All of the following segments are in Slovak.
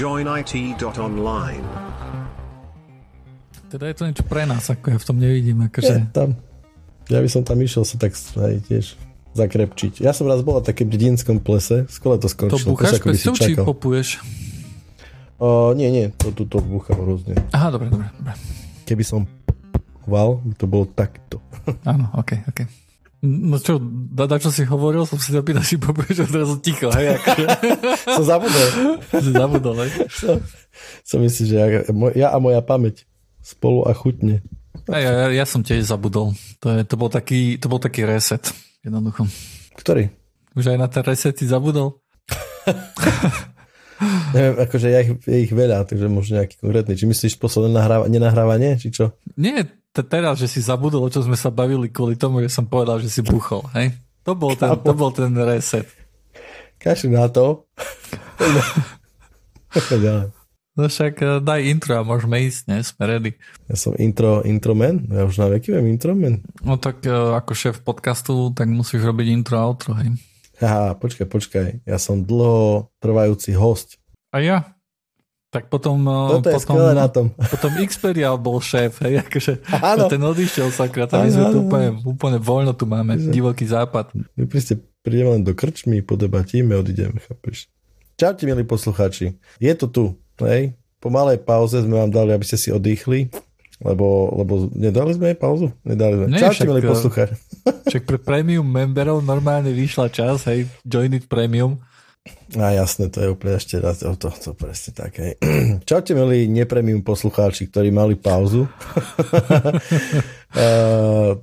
joinit.online. Teda je to niečo pre nás, ako ja v tom nevidím. Akože... Ja, tam, ja by som tam išiel sa tak aj tiež zakrepčiť. Ja som raz bol na takém dedinskom plese, skôr to skončilo. To búchaš pesťou, či popuješ? O, nie, nie, to tu to, to búcham rôzne. Aha, dobre, dobre, dobre. Keby som val, to bolo takto. Áno, ok, ok. No čo, da čo si hovoril, som si zapýtal, či povieš odrazu ticho, hej, akože. som zabudol. si zabudol, hej. Som, som myslí, že ja, ja a moja pamäť spolu a chutne. A ja, ja, ja som tiež zabudol. To, je, to, bol taký, to bol taký reset, jednoducho. Ktorý? Už aj na ten reset si zabudol? Neviem, akože ja ich, je ich veľa, takže možno nejaký konkrétny. Či myslíš posledné nahráva, nenahrávanie, či čo? Nie, t- teraz, že si zabudol, o čo sme sa bavili kvôli tomu, že som povedal, že si buchol, hej? To bol ten, to bol ten reset. Kaši na to. no však eh, daj intro a môžeme ísť, ne? Sme ready. Ja som intro, intro man? Ja už na veky viem intro man. No tak eh, ako šéf podcastu, tak musíš robiť intro a outro, hej? Aha, počkaj, počkaj. Ja som dlho trvajúci host. A ja? Tak potom... Toto je potom, na tom. Potom Xperia bol šéf, hej, akože áno. ten odišiel sakra, tam my sme tu úplne, úplne voľno tu máme, divoký západ. My príste, prídeme len do krčmy, podebatíme, odideme, chápeš. Čaute, milí poslucháči. Je to tu, hej. Po malej pauze sme vám dali, aby ste si oddychli, lebo, lebo nedali sme pauzu? Nedali sme. Nie, Čaute, milí poslucháči. Však pre premium memberov normálne vyšla čas, hej, join it premium a jasné, to je úplne ešte raz, to, to, to presne tak. Hej. Čaute milí nepremium poslucháči, ktorí mali pauzu. uh,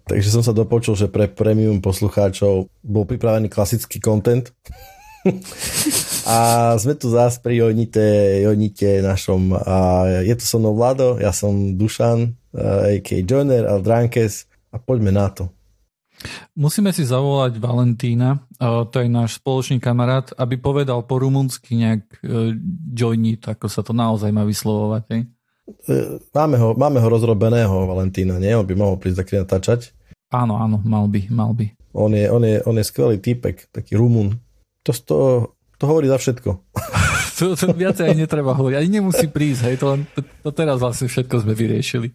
takže som sa dopočul, že pre premium poslucháčov bol pripravený klasický content. a sme tu zás pri Jonite, Jonite našom. A je tu so mnou Vlado, ja som Dušan, uh, a.k. Joiner, Aldrankes a poďme na to. Musíme si zavolať Valentína, to je náš spoločný kamarát, aby povedal po rumunsky nejak e, joinit, ako sa to naozaj má vyslovovať. Hej? E, máme ho, máme ho rozrobeného Valentína, nie? On by mohol prísť taký natáčať. Áno, áno, mal by, mal by. On je, on je, on je skvelý týpek, taký Rumun. To, to, to hovorí za všetko. to, to viacej aj netreba hovoriť. Ani nemusí prísť, hej, to, len, to, to teraz vlastne všetko sme vyriešili.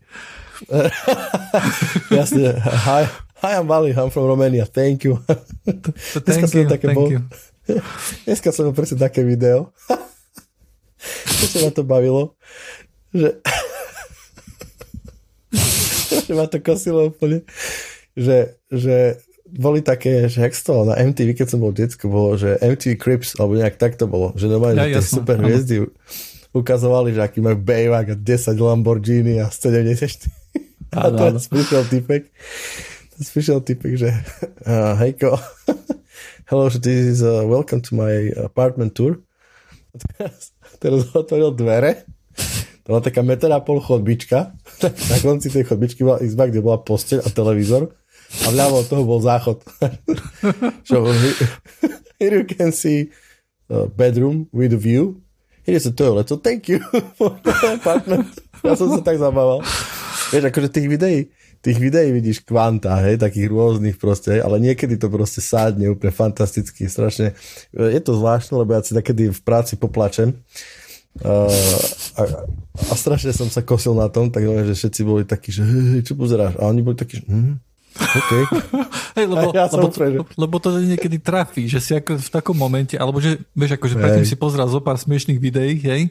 Jasne. Hi, hi, I'm Vali, I'm from Romania. Thank you. Dneska thank you, také thank bol... you. Dneska som presne také video. Čo sa ma to bavilo, že že ma to kosilo úplne, že, že boli také, že jak to na MTV, keď som bol detsko, bolo, že MTV Crips, alebo nejak tak to bolo, že normálne ja, tie super hviezdy ukazovali, že aký majú Baywak a 10 Lamborghini a 74 a teraz prišiel typek, prišiel typek, že uh, hejko, hello, this is uh, welcome to my apartment tour. A teraz, teraz otvoril dvere, to bola taká meter a pol chodbička, na konci tej chodbičky bola izba, kde bola posteľ a televízor a vľavo od toho bol záchod. here you can see a bedroom with a view. Here is a toilet, so thank you for the apartment. Ja som sa tak zabával. Vieš, akože tých videí, tých videí vidíš kvanta, hej, takých rôznych proste, ale niekedy to proste sádne úplne fantasticky, strašne. Je to zvláštne, lebo ja si takedy v práci poplačem uh, a, a strašne som sa kosil na tom, tak že všetci boli takí, že čo pozeráš? A oni boli takí, že hm, Okay. Hej, lebo, ja lebo, lebo, lebo to niekedy trafí, že si ako v takom momente, alebo že, vieš, akože predtým si pozrel zo pár smiešných videí, hej,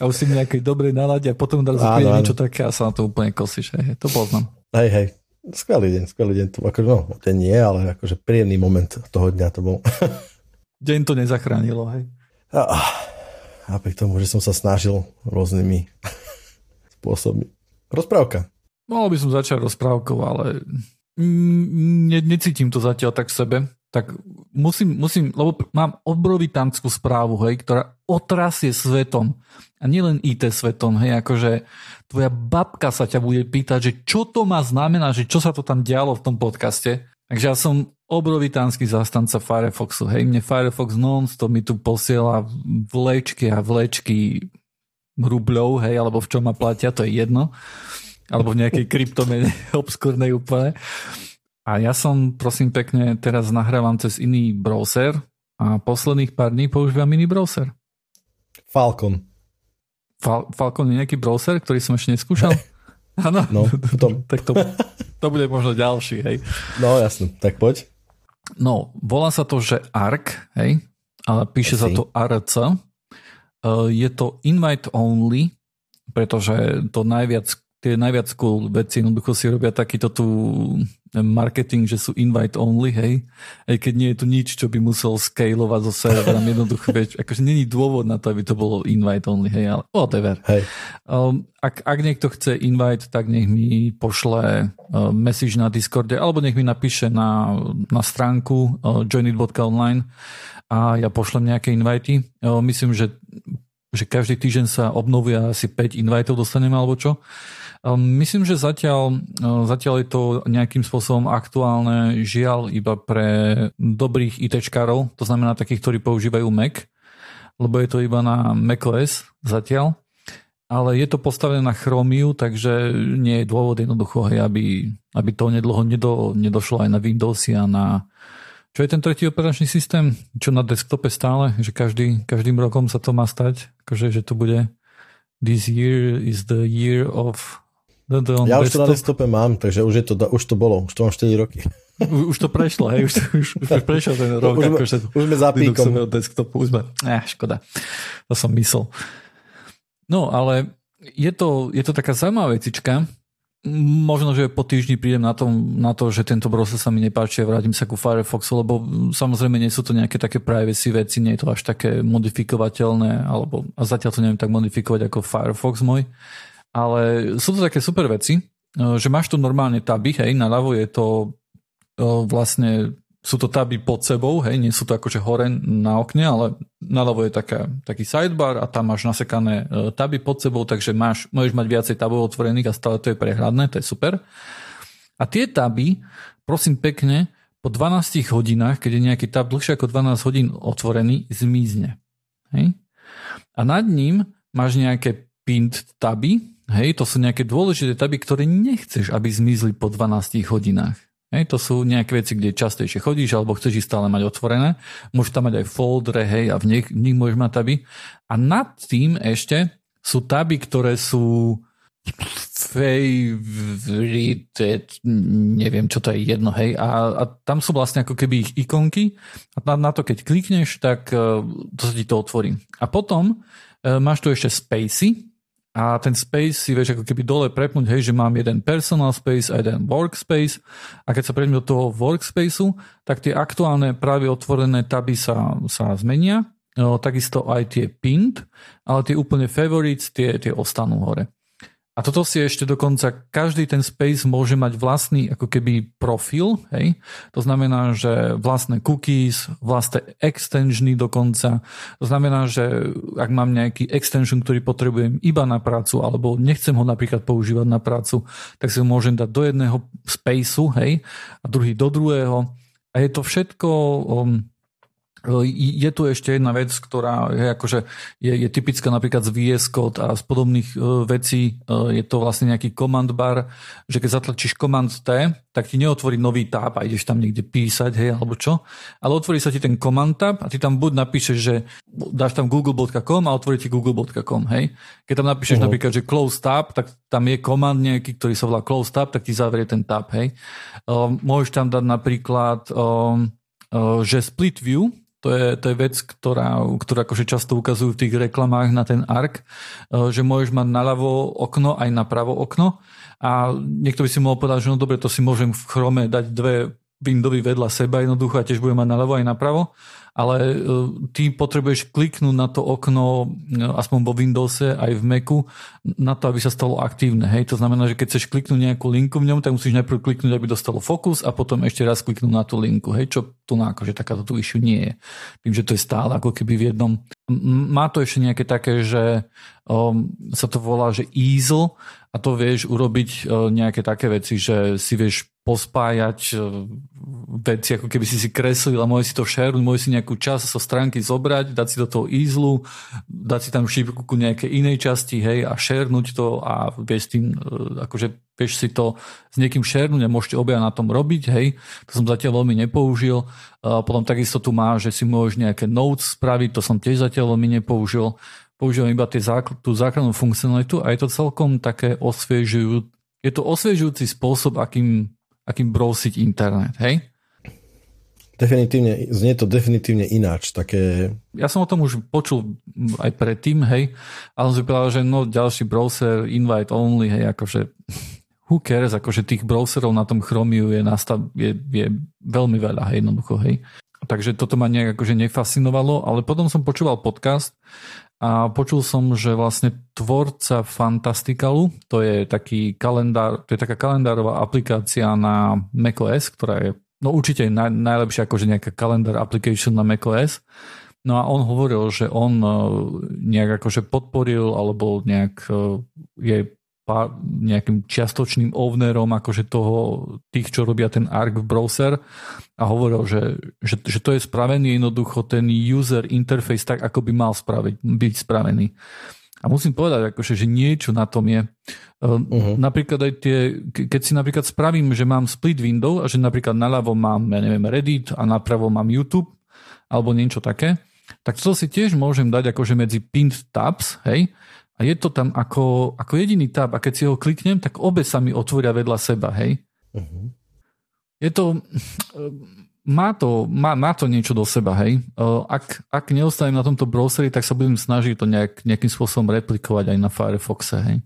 a už si v nejakej dobrej nálade a potom príde niečo také a sa na to úplne kosíš. Hej. To poznám. Hej, hej. Skvelý deň, skvelý deň. To, akože, no, deň nie, ale akože príjemný moment toho dňa to bol. deň to nezachránilo, hej. A, pri tomu, že som sa snažil rôznymi spôsobmi. Rozprávka. Mohol by som začať rozprávkou, ale ne, necítim to zatiaľ tak v sebe tak musím, musím, lebo mám obrovitanskú správu, hej, ktorá otrasie svetom. A nielen IT svetom, hej, akože tvoja babka sa ťa bude pýtať, že čo to má znamená, že čo sa to tam dialo v tom podcaste. Takže ja som obrovitánsky zastanca Firefoxu, hej, mne Firefox non-stop mi tu posiela vlečky a vlečky rubľov, hej, alebo v čom ma platia, to je jedno. Alebo v nejakej kryptomene obskurnej úplne. A ja som, prosím pekne, teraz nahrávam cez iný browser a posledných pár dní používam iný browser. Falcon. Fal- Falcon je nejaký browser, ktorý som ešte neskúšal? Áno, no, potom. tak to, to bude možno ďalší, hej. No jasno, tak poď. No, volá sa to, že ARC, hej, ale píše sa to ARC. E, je to invite only, pretože to najviac tie najviac cool veci jednoducho si robia takýto tu marketing, že sú invite only, hej. Aj keď nie je tu nič, čo by musel scalovať zo serverom, jednoducho, vieš, akože není dôvod na to, aby to bolo invite only, hej, ale whatever. Hej. Um, ak, ak niekto chce invite, tak nech mi pošle uh, message na Discorde, alebo nech mi napíše na, na stránku uh, joinit.online a ja pošlem nejaké invity. Uh, myslím, že že každý týždeň sa obnovuje asi 5 inviteov dostaneme alebo čo. Ehm, myslím, že zatiaľ, ehm, zatiaľ je to nejakým spôsobom aktuálne žiaľ iba pre dobrých ITčkárov, to znamená takých, ktorí používajú Mac, lebo je to iba na macOS zatiaľ. Ale je to postavené na Chromiu, takže nie je dôvod jednoducho, hej, aby, aby to nedlho nedo, nedošlo aj na Windowsy a na, čo je ten tretí operačný systém? Čo na desktope stále? Že každý, každým rokom sa to má stať? Akože, že to bude This year is the year of ja už to na desktope mám, takže už, je to, už to bolo, už to mám 4 roky. Už, to prešlo, hej, už, už, už prešiel ten rok. Už, akože, už sme za píkom. desktopu, už sme, eh, škoda, to som myslel. No, ale je to, je to taká zaujímavá vecička, Možno, že po týždni prídem na, tom, na to, že tento browser sa mi nepáči a vrátim sa ku Firefoxu, lebo samozrejme nie sú to nejaké také privacy veci, nie je to až také modifikovateľné, alebo a zatiaľ to neviem tak modifikovať ako Firefox môj. Ale sú to také super veci, e, že máš tu normálne taby, hej, naľavo je to e, vlastne sú to taby pod sebou, hej, nie sú to akože hore na okne, ale naľavo je taká, taký sidebar a tam máš nasekané e, taby pod sebou, takže máš, môžeš mať viacej tabov otvorených a stále to je prehľadné, to je super. A tie taby, prosím pekne, po 12 hodinách, keď je nejaký tab dlhšie ako 12 hodín otvorený, zmizne. Hej? A nad ním máš nejaké pinned taby, Hej, to sú nejaké dôležité taby, ktoré nechceš, aby zmizli po 12 hodinách. Hej, to sú nejaké veci, kde častejšie chodíš alebo chceš ich stále mať otvorené. Môžeš tam mať aj foldre, hej, a v nich, v nich môžeš mať taby. A nad tým ešte sú taby, ktoré sú favorited, neviem, čo to je jedno, hej. A, a tam sú vlastne ako keby ich ikonky a na, na to, keď klikneš, tak uh, to sa ti to otvorí. A potom uh, máš tu ešte spacey, a ten space si vieš ako keby dole prepnúť, hej, že mám jeden personal space a jeden workspace a keď sa prejdem do toho workspaceu, tak tie aktuálne práve otvorené taby sa, sa zmenia, takisto aj tie pinned, ale tie úplne favorites, tie, tie ostanú hore. A toto si ešte dokonca, každý ten space môže mať vlastný ako keby profil, hej? To znamená, že vlastné cookies, vlastné extensiony dokonca. To znamená, že ak mám nejaký extension, ktorý potrebujem iba na prácu, alebo nechcem ho napríklad používať na prácu, tak si ho môžem dať do jedného spaceu, hej? A druhý do druhého. A je to všetko um, je tu ešte jedna vec, ktorá je, akože je, je typická napríklad z VS Code a z podobných vecí. Je to vlastne nejaký command bar, že keď zatlačíš command T, tak ti neotvorí nový tab a ideš tam niekde písať, hej, alebo čo. Ale otvorí sa ti ten command tab a ty tam buď napíšeš, že dáš tam google.com a otvorí ti google.com, hej. Keď tam napíšeš uh-huh. napríklad, že close tab, tak tam je command nejaký, ktorý sa volá close tab, tak ti zavrie ten tab, hej. Uh, môžeš tam dať napríklad um, že split view, to je, to je vec, ktorá, ktorá akože často ukazujú v tých reklamách na ten ARK, eh, že môžeš mať naľavo okno aj napravo okno. A niekto by si mohol povedať, že no dobre, to si môžem v Chrome dať dve Windowsy vedľa seba jednoducho a tiež budem mať naľavo aj napravo ale e, ty potrebuješ kliknúť na to okno, e, aspoň vo Windowse aj v Macu, na to, aby sa stalo aktívne. Hej? To znamená, že keď chceš kliknúť nejakú linku v ňom, tak musíš najprv kliknúť, aby dostalo fokus a potom ešte raz kliknúť na tú linku. Hej? Čo tu na akože takáto tu issue nie je. Tým, že to je stále ako keby v jednom. Má to ešte nejaké také, že um, sa to volá, že easel a to vieš urobiť uh, nejaké také veci, že si vieš pospájať e, veci, ako keby si si kreslil a môže si to share, môže si nejakú časť zo stránky zobrať, dať si do toho ízlu, dať si tam šípku ku nejakej inej časti, hej, a sharenúť to a vieš tým, e, akože vieš si to s niekým sharenúť a môžete obaja na tom robiť, hej. To som zatiaľ veľmi nepoužil. Potom takisto tu má, že si môžeš nejaké notes spraviť, to som tiež zatiaľ veľmi nepoužil. Používam iba tie zákl- tú základnú funkcionalitu a je to celkom také osviežujúce. Je to osviežujúci spôsob, akým, akým brousiť internet, hej? Definitívne, znie to definitívne ináč. Také... Ja som o tom už počul aj predtým, hej, ale som si povedal, že no ďalší browser, invite only, hej, akože who cares, akože tých browserov na tom Chromiu je, nastav, je, je veľmi veľa, hej, jednoducho, hej. Takže toto ma nejak akože nefascinovalo, ale potom som počúval podcast a počul som, že vlastne tvorca Fantasticalu, to je taký kalendár, to je taká kalendárová aplikácia na macOS, ktorá je no určite naj, najlepšia akože nejaká kalendár application na macOS. No a on hovoril, že on e, nejak akože podporil alebo nejak e, je pár, nejakým čiastočným ownerom akože toho, tých, čo robia ten Arc browser a hovoril, že, že, že to je spravený jednoducho ten user interface tak, ako by mal spraviť, byť spravený. A musím povedať, akože, že niečo na tom je. Uh-huh. Napríklad aj tie, keď si napríklad spravím, že mám split window a že napríklad naľavo mám, ja neviem, Reddit a napravo mám YouTube alebo niečo také, tak to si tiež môžem dať akože medzi pinned tabs, hej, a je to tam ako, ako jediný tab a keď si ho kliknem, tak obe sa mi otvoria vedľa seba, hej. Uh-huh. Je to má to, má, má to niečo do seba, hej. Ak, ak neostavím na tomto browseri, tak sa budem snažiť to nejak, nejakým spôsobom replikovať aj na Firefoxe, hej.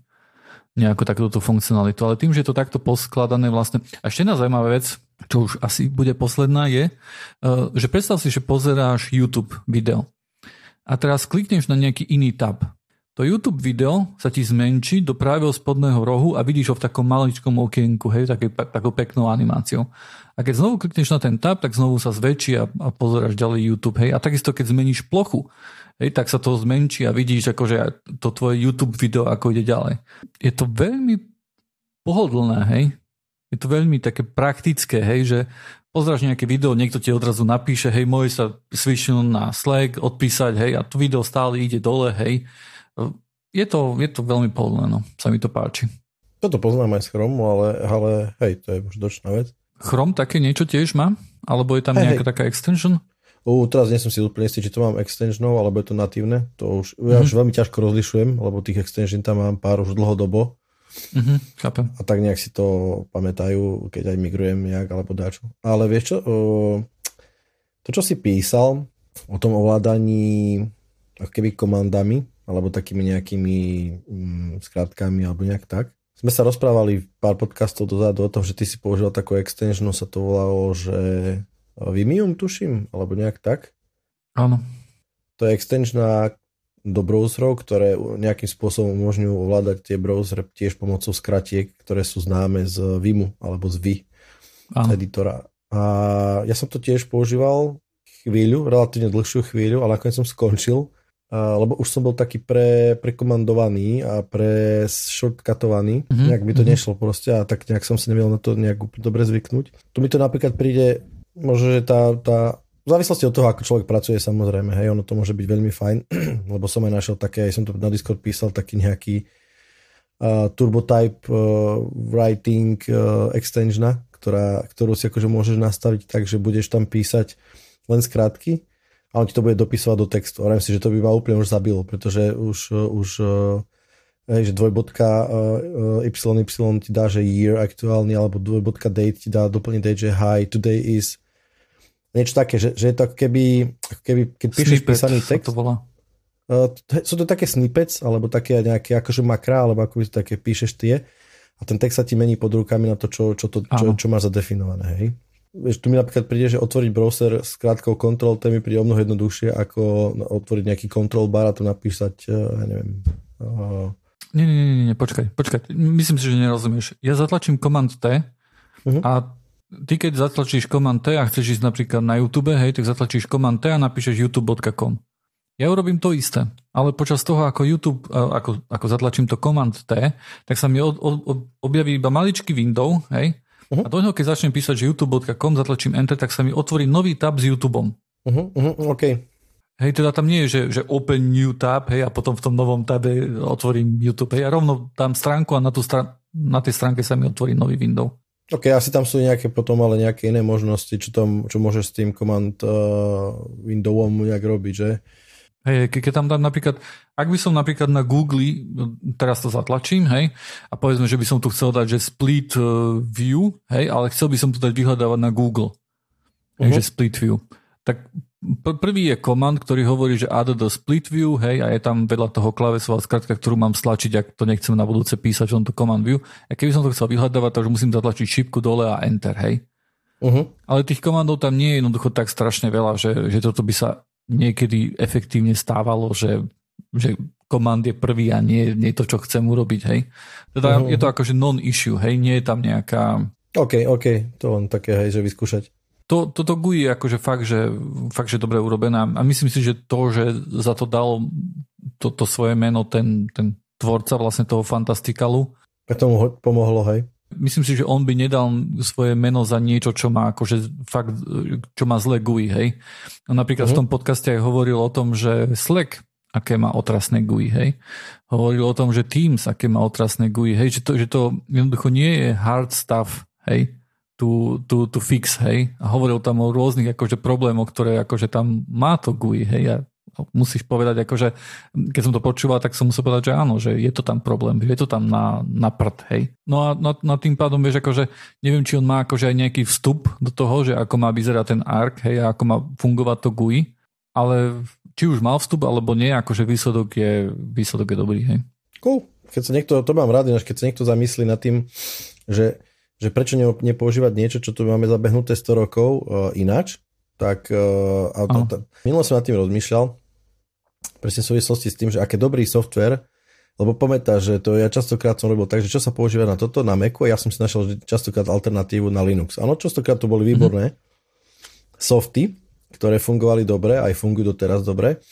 Nejakú takúto funkcionalitu. Ale tým, že je to takto poskladané vlastne... A ešte jedna zaujímavá vec, čo už asi bude posledná, je, že predstav si, že pozeráš YouTube video a teraz klikneš na nejaký iný tab to YouTube video sa ti zmenší do pravého spodného rohu a vidíš ho v takom maličkom okienku, hej, také, takou peknou animáciou. A keď znovu klikneš na ten tab, tak znovu sa zväčší a, a pozeráš ďalej YouTube, hej. A takisto keď zmeníš plochu, hej, tak sa to zmenší a vidíš akože to tvoje YouTube video ako ide ďalej. Je to veľmi pohodlné, hej. Je to veľmi také praktické, hej, že pozráš nejaké video, niekto ti odrazu napíše, hej, môj sa svišnú na Slack, odpísať, hej, a to video stále ide dole, hej je to, je to veľmi pohodlné, no. sa mi to páči. Toto poznám aj z Chromu, ale, ale hej, to je už dočná vec. Chrome také niečo tiež má? Alebo je tam hey, nejaká hey. taká extension? U, teraz nie som si úplne istý, či to mám extensionov, alebo je to natívne. To už, mm-hmm. ja už veľmi ťažko rozlišujem, lebo tých extension tam mám pár už dlhodobo. Mm-hmm, chápem. A tak nejak si to pamätajú, keď aj migrujem nejak, alebo dáčo. Ale vieš čo, to, čo si písal o tom ovládaní keby komandami, alebo takými nejakými mm, skratkami alebo nejak tak. Sme sa rozprávali pár podcastov dozadu o tom, že ty si použil takú extension, sa to volalo, že Vimium tuším, alebo nejak tak. Áno. To je extension do browserov, ktoré nejakým spôsobom umožňujú ovládať tie browsery tiež pomocou skratiek, ktoré sú známe z Vimu alebo z Vi Áno. editora. A ja som to tiež používal chvíľu, relatívne dlhšiu chvíľu, ale nakoniec som skončil lebo už som bol taký pre, prekomandovaný a pre shortcutovaný, mm-hmm. nejak by to mm-hmm. nešlo proste a tak nejak som si nevedel na to nejak dobre zvyknúť. Tu mi to napríklad príde, možno, že tá, tá v závislosti od toho, ako človek pracuje, samozrejme, hej, ono to môže byť veľmi fajn, lebo som aj našiel také, aj som to na Discord písal, taký nejaký uh, TurboType uh, Writing uh, extension, ktorá, ktorú si akože môžeš nastaviť tak, že budeš tam písať len skrátky a on ti to bude dopisovať do textu. Hovorím si, že to by ma úplne už zabilo, pretože už, už hej, že dvojbodka y, y ti dá, že year aktuálny, alebo dvojbodka date ti dá doplniť date, že hi, today is niečo také, že, že je to ako keby, ako keby keď píšeš Snippet, písaný text. To bola. Uh, sú to také snippets, alebo také nejaké akože makra, alebo ako by to také píšeš tie a ten text sa ti mení pod rukami na to, čo, čo, to, čo, čo máš zadefinované. Hej? Vieš, tu mi napríklad príde, že otvoriť browser s krátkou kontrol, to mi príde o mnoho jednoduchšie, ako otvoriť nejaký control bar a tu napísať, eh, ja neviem. Uh... Nie, nie, nie, nie, počkaj, počkaj. Myslím si, že nerozumieš. Ja zatlačím Command T uh-huh. a ty keď zatlačíš Command T a chceš ísť napríklad na YouTube, hej, tak zatlačíš Command T a napíšeš youtube.com. Ja urobím to isté, ale počas toho, ako YouTube, eh, ako, ako zatlačím to Command T, tak sa mi od, od, objaví iba maličký window, hej, Uh-huh. A do neho, keď začnem písať, že youtube.com, zatlačím enter, tak sa mi otvorí nový tab s YouTubeom. Uh-huh, uh-huh, OK. Hej, teda tam nie je, že, že open new tab, hej, a potom v tom novom tabe otvorím YouTube. Hej, ja rovno dám stránku a na, tú stran- na tej stránke sa mi otvorí nový window. OK, asi tam sú nejaké potom ale nejaké iné možnosti, čo, tam, čo môžeš s tým command uh, windowom nejak robiť, že? Hej, keď tam dám napríklad, ak by som napríklad na Google, teraz to zatlačím, hej, a povedzme, že by som tu chcel dať, že split e, view, hej, ale chcel by som to dať vyhľadávať na Google. Uh-huh. Hej, že split view. Tak prvý je command, ktorý hovorí, že add the split view, hej, a je tam vedľa toho klavesová skratka, ktorú mám stlačiť, ak to nechcem na budúce písať v tomto command view. A keby som to chcel vyhľadávať, tak musím zatlačiť šipku dole a enter, hej. Uh-huh. Ale tých komandov tam nie je jednoducho tak strašne veľa, že, že toto by sa niekedy efektívne stávalo, že, že komand je prvý a nie, nie to, čo chcem urobiť, hej. Teda uh-huh. je to akože non-issue, hej, nie je tam nejaká... OK, OK, to len také, hej, že vyskúšať. To, toto GUI je akože fakt, že, fakt, že dobre urobená a myslím si, že to, že za to dal to, to svoje meno ten, ten tvorca vlastne toho Fantastikalu. A tomu pomohlo, hej? Myslím si, že on by nedal svoje meno za niečo, čo má akože fakt, čo má zlé GUI, hej. A napríklad uh-huh. v tom podcaste aj hovoril o tom, že Slack aké má otrasné GUI, hej. Hovoril o tom, že Teams, aké má otrasné GUI, hej, že to, že to jednoducho nie je hard stuff, hej, tu, tu, tu fix, hej. A hovoril tam o rôznych akože problémoch, ktoré akože tam má to GUI, hej. A musíš povedať, akože, keď som to počúval, tak som musel povedať, že áno, že je to tam problém, je to tam na, na prd, hej. No a na, na tým pádom, vieš, akože, neviem, či on má akože aj nejaký vstup do toho, že ako má vyzerať ten ARC, hej, a ako má fungovať to GUI, ale či už mal vstup, alebo nie, akože výsledok je, výsledok je dobrý, hej. Cool. Keď sa niekto, to mám rád, keď sa niekto zamyslí nad tým, že, že prečo nepoužívať niečo, čo tu máme zabehnuté 100 rokov uh, ináč, tak uh, a, som nad tým rozmýšľal, presne v súvislosti s tým, že aké dobrý software, lebo pamätá, že to ja častokrát som robil tak, že čo sa používa na toto, na Macu, ja som si našiel častokrát alternatívu na Linux. Áno, častokrát to boli výborné mm-hmm. softy, ktoré fungovali dobre, aj fungujú doteraz dobre,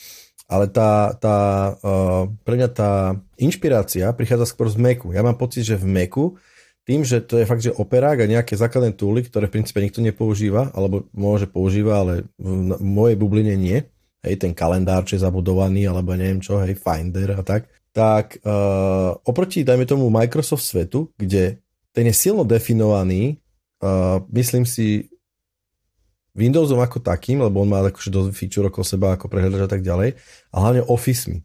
ale tá, tá, uh, pre mňa tá inšpirácia prichádza skôr z Macu. Ja mám pocit, že v Macu tým, že to je fakt, že operák a nejaké základné túly, ktoré v princípe nikto nepoužíva, alebo môže používa, ale v mojej bubline nie, hej, ten kalendár, čo je zabudovaný, alebo neviem čo, hej, Finder a tak, tak uh, oproti, dajme tomu, Microsoft svetu, kde ten je silno definovaný, uh, myslím si, Windowsom ako takým, lebo on má akože dosť feature okolo seba ako prehľadač a tak ďalej, a hlavne Office-mi.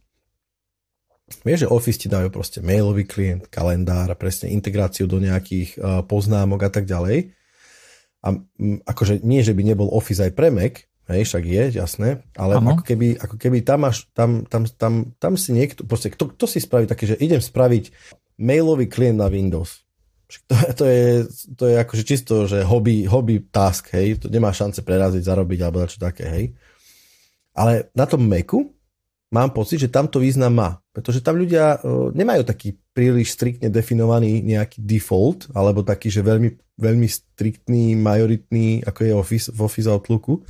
Vieš, že Office ti dajú proste mailový klient, kalendár, presne integráciu do nejakých uh, poznámok a tak ďalej. A akože nie, že by nebol Office aj pre Mac, Hej, však je, jasné, ale ako keby, ako keby tam, máš, tam, tam, tam, tam si niekto, proste, kto, kto si spraví také, že idem spraviť mailový klient na Windows. To, to, je, to je akože čisto, že hobby, hobby task, hej, to nemá šance preraziť, zarobiť alebo čo také, hej. Ale na tom Macu mám pocit, že tam to význam má, pretože tam ľudia uh, nemajú taký príliš striktne definovaný nejaký default, alebo taký, že veľmi, veľmi striktný, majoritný, ako je Office, v Office Outlooku,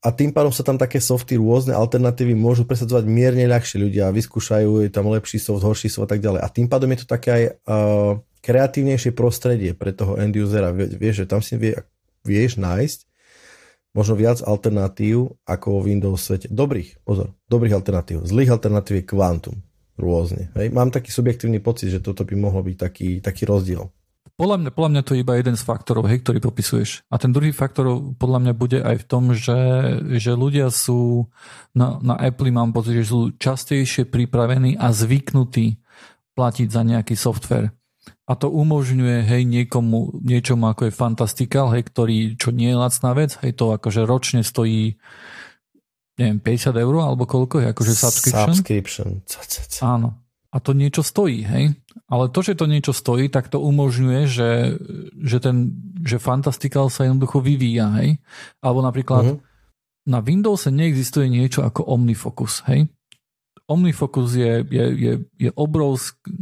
a tým pádom sa tam také softy, rôzne alternatívy môžu presadzovať mierne ľahšie ľudia, vyskúšajú, je tam lepší soft, horší soft a tak ďalej. A tým pádom je to také aj uh, kreatívnejšie prostredie pre toho end usera. Vieš, že tam si vie, vieš nájsť možno viac alternatív ako vo Windows svete. Dobrých, pozor, dobrých alternatív. Zlých alternatív je kvantum. Rôzne. Hej. Mám taký subjektívny pocit, že toto by mohlo byť taký, taký rozdiel. Podľa mňa, podľa mňa to je iba jeden z faktorov, hej, ktorý popisuješ. A ten druhý faktor podľa mňa bude aj v tom, že, že ľudia sú na, na Apple mám pocit, že sú častejšie pripravení a zvyknutí platiť za nejaký software. A to umožňuje, hej, niekomu, niečomu ako je Fantastical, hej, ktorý, čo nie je lacná vec, hej, to akože ročne stojí neviem, 50 eur alebo koľko je akože subscription? Subscription. Áno. A to niečo stojí, hej? Ale to, že to niečo stojí, tak to umožňuje, že, že, ten, že Fantastical sa jednoducho vyvíja, hej? Alebo napríklad uh-huh. na Windowse neexistuje niečo ako OmniFocus, hej? OmniFocus je, je, je, je obrovský,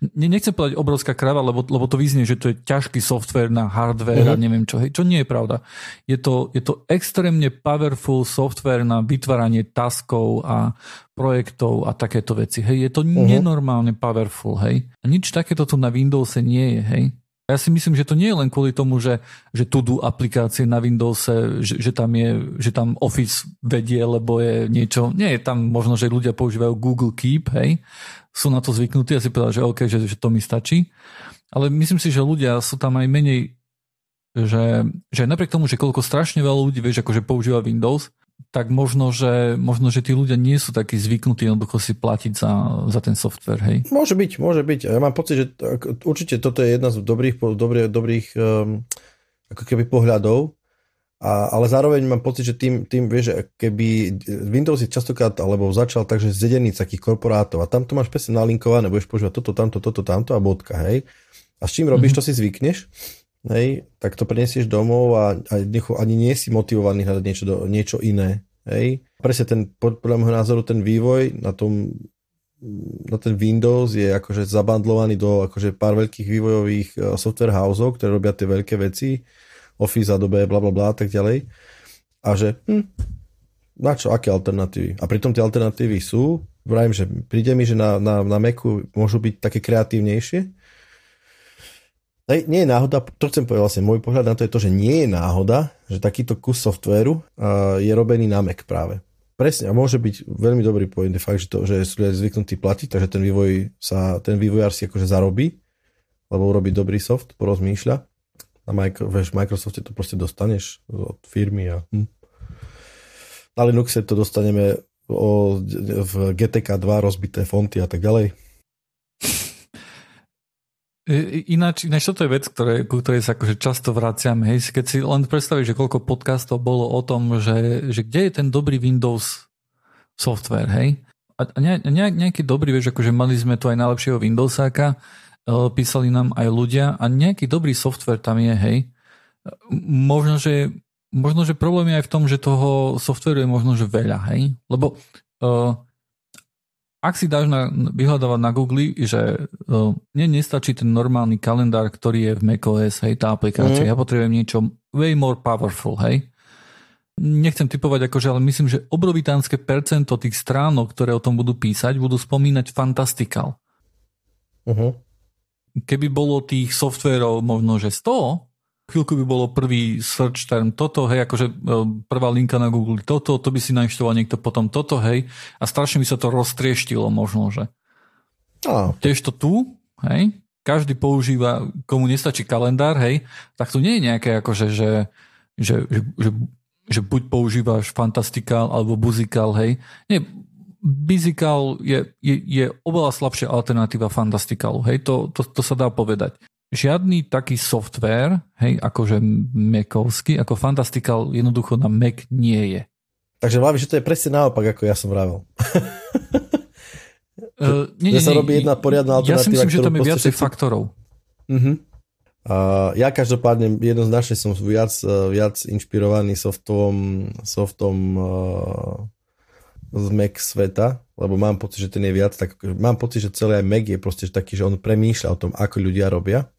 ne, nechcem povedať obrovská krava, lebo, lebo to vyznie, že to je ťažký software na hardware uh-huh. a mhm. neviem čo, hej, čo nie je pravda. Je to, je to extrémne powerful software na vytváranie taskov a projektov a takéto veci. Hej, je to uh-huh. nenormálne powerful, hej. A nič takéto tu na Windowse nie je, hej. Ja si myslím, že to nie je len kvôli tomu, že, že do aplikácie na Windowse, že, že, tam je, že tam Office vedie, lebo je niečo, nie je tam možno, že ľudia používajú Google Keep, hej, sú na to zvyknutí a si povedal, že OK, že, že to mi stačí. Ale myslím si, že ľudia sú tam aj menej, že, že napriek tomu, že koľko strašne veľa ľudí, vieš, akože používa Windows, tak možno že, možno, že tí ľudia nie sú takí zvyknutí jednoducho si platiť za, za ten software, hej? Môže byť, môže byť. Ja mám pocit, že určite toto je jedna z dobrých, dobrých, dobrých um, ako keby pohľadov, a, ale zároveň mám pocit, že tým, tým vieš, keby Windows je častokrát, alebo začal takže zedený z takých korporátov a tam to máš presne nalinkované, budeš používať toto, tamto, toto, tamto a bodka, hej. A s čím robíš, mm-hmm. to si zvykneš hej, tak to prenesieš domov a, a ani nie si motivovaný hľadať niečo, do, niečo iné. Hej. Presne ten, podľa môjho názoru, ten vývoj na tom na ten Windows je akože zabandlovaný do akože pár veľkých vývojových e, software houseov, ktoré robia tie veľké veci, Office, Adobe, bla bla bla a tak ďalej. A že hm, na čo, aké alternatívy? A pritom tie alternatívy sú, vravím, že príde mi, že na, na, na Macu môžu byť také kreatívnejšie, nie je náhoda, to chcem povedať vlastne, môj pohľad na to je to, že nie je náhoda, že takýto kus softvéru je robený na Mac práve. Presne, a môže byť veľmi dobrý point, fakt, že, to, že sú ľudia zvyknutí platiť, takže ten vývoj sa, ten vývojár si akože zarobí, lebo urobí dobrý soft, porozmýšľa. Na Microsofte to proste dostaneš od firmy a hm. na Linuxe to dostaneme o, v GTK 2 rozbité fonty a tak ďalej. Ináč, ináč toto je vec, ktoré, ku ktorej sa akože často vraciame. Hej, keď si len predstavíš, že koľko podcastov bolo o tom, že, že kde je ten dobrý Windows software, hej? A ne, ne, nejaký dobrý, vieš, akože mali sme tu aj najlepšieho Windowsáka, e, písali nám aj ľudia a nejaký dobrý software tam je, hej? Možno, že, možno, že problém je aj v tom, že toho softwareu je možno, že veľa, hej? Lebo uh, ak si dáš na, vyhľadávať na Google, že uh, mne nestačí ten normálny kalendár, ktorý je v macOS, hej, tá aplikácia. Mm. Ja potrebujem niečo way more powerful, hej. Nechcem typovať akože, ale myslím, že obrovitánske percento tých stránok, ktoré o tom budú písať, budú spomínať Fantastical. Uh-huh. Keby bolo tých softverov možno, že 100, chvíľku by bolo prvý search term toto, hej, akože e, prvá linka na Google toto, to by si nainštoval niekto potom toto, hej, a strašne by sa to roztrieštilo možno, že. Oh. Tiež to tu, hej, každý používa, komu nestačí kalendár, hej, tak tu nie je nejaké akože, že, že, že, že, že buď používaš Fantastical alebo Buzical, hej. Nie, Bizical je, je, je oveľa slabšia alternatíva Fantasticalu, hej, to, to, to sa dá povedať žiadny taký software, hej, akože Macovský, ako Fantastical jednoducho na Mac nie je. Takže Vlavi, že to je presne naopak, ako ja som vravel. Uh, nie, nie, sa robí jedna poriadna alternatíva. Ja si myslím, že tam je viacej všetci... faktorov. Uh-huh. Uh, ja každopádne jednoznačne som viac, uh, viac inšpirovaný softom, softom uh, z Mac sveta, lebo mám pocit, že ten je viac tak, mám pocit, že celý aj Mac je proste taký, že on premýšľa o tom, ako ľudia robia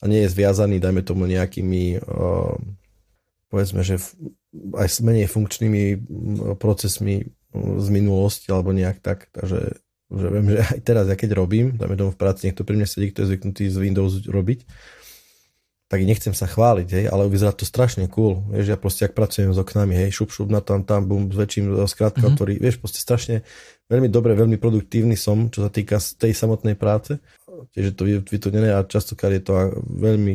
a nie je zviazaný, dajme tomu, nejakými uh, povedzme, že aj s menej funkčnými procesmi z minulosti alebo nejak tak, takže že viem, že aj teraz, ja keď robím, dajme tomu v práci, niekto pri mne sedí, kto je zvyknutý z Windows robiť, tak nechcem sa chváliť, hej, ale vyzerá to strašne cool, vieš, ja proste, ak pracujem s oknami, hej, šup, šup na tam, tam, bum, s väčším skrátka, mm-hmm. ktorý, vieš, proste strašne veľmi dobre, veľmi produktívny som, čo sa týka tej samotnej práce tiež je to vytunené a častokrát je to veľmi,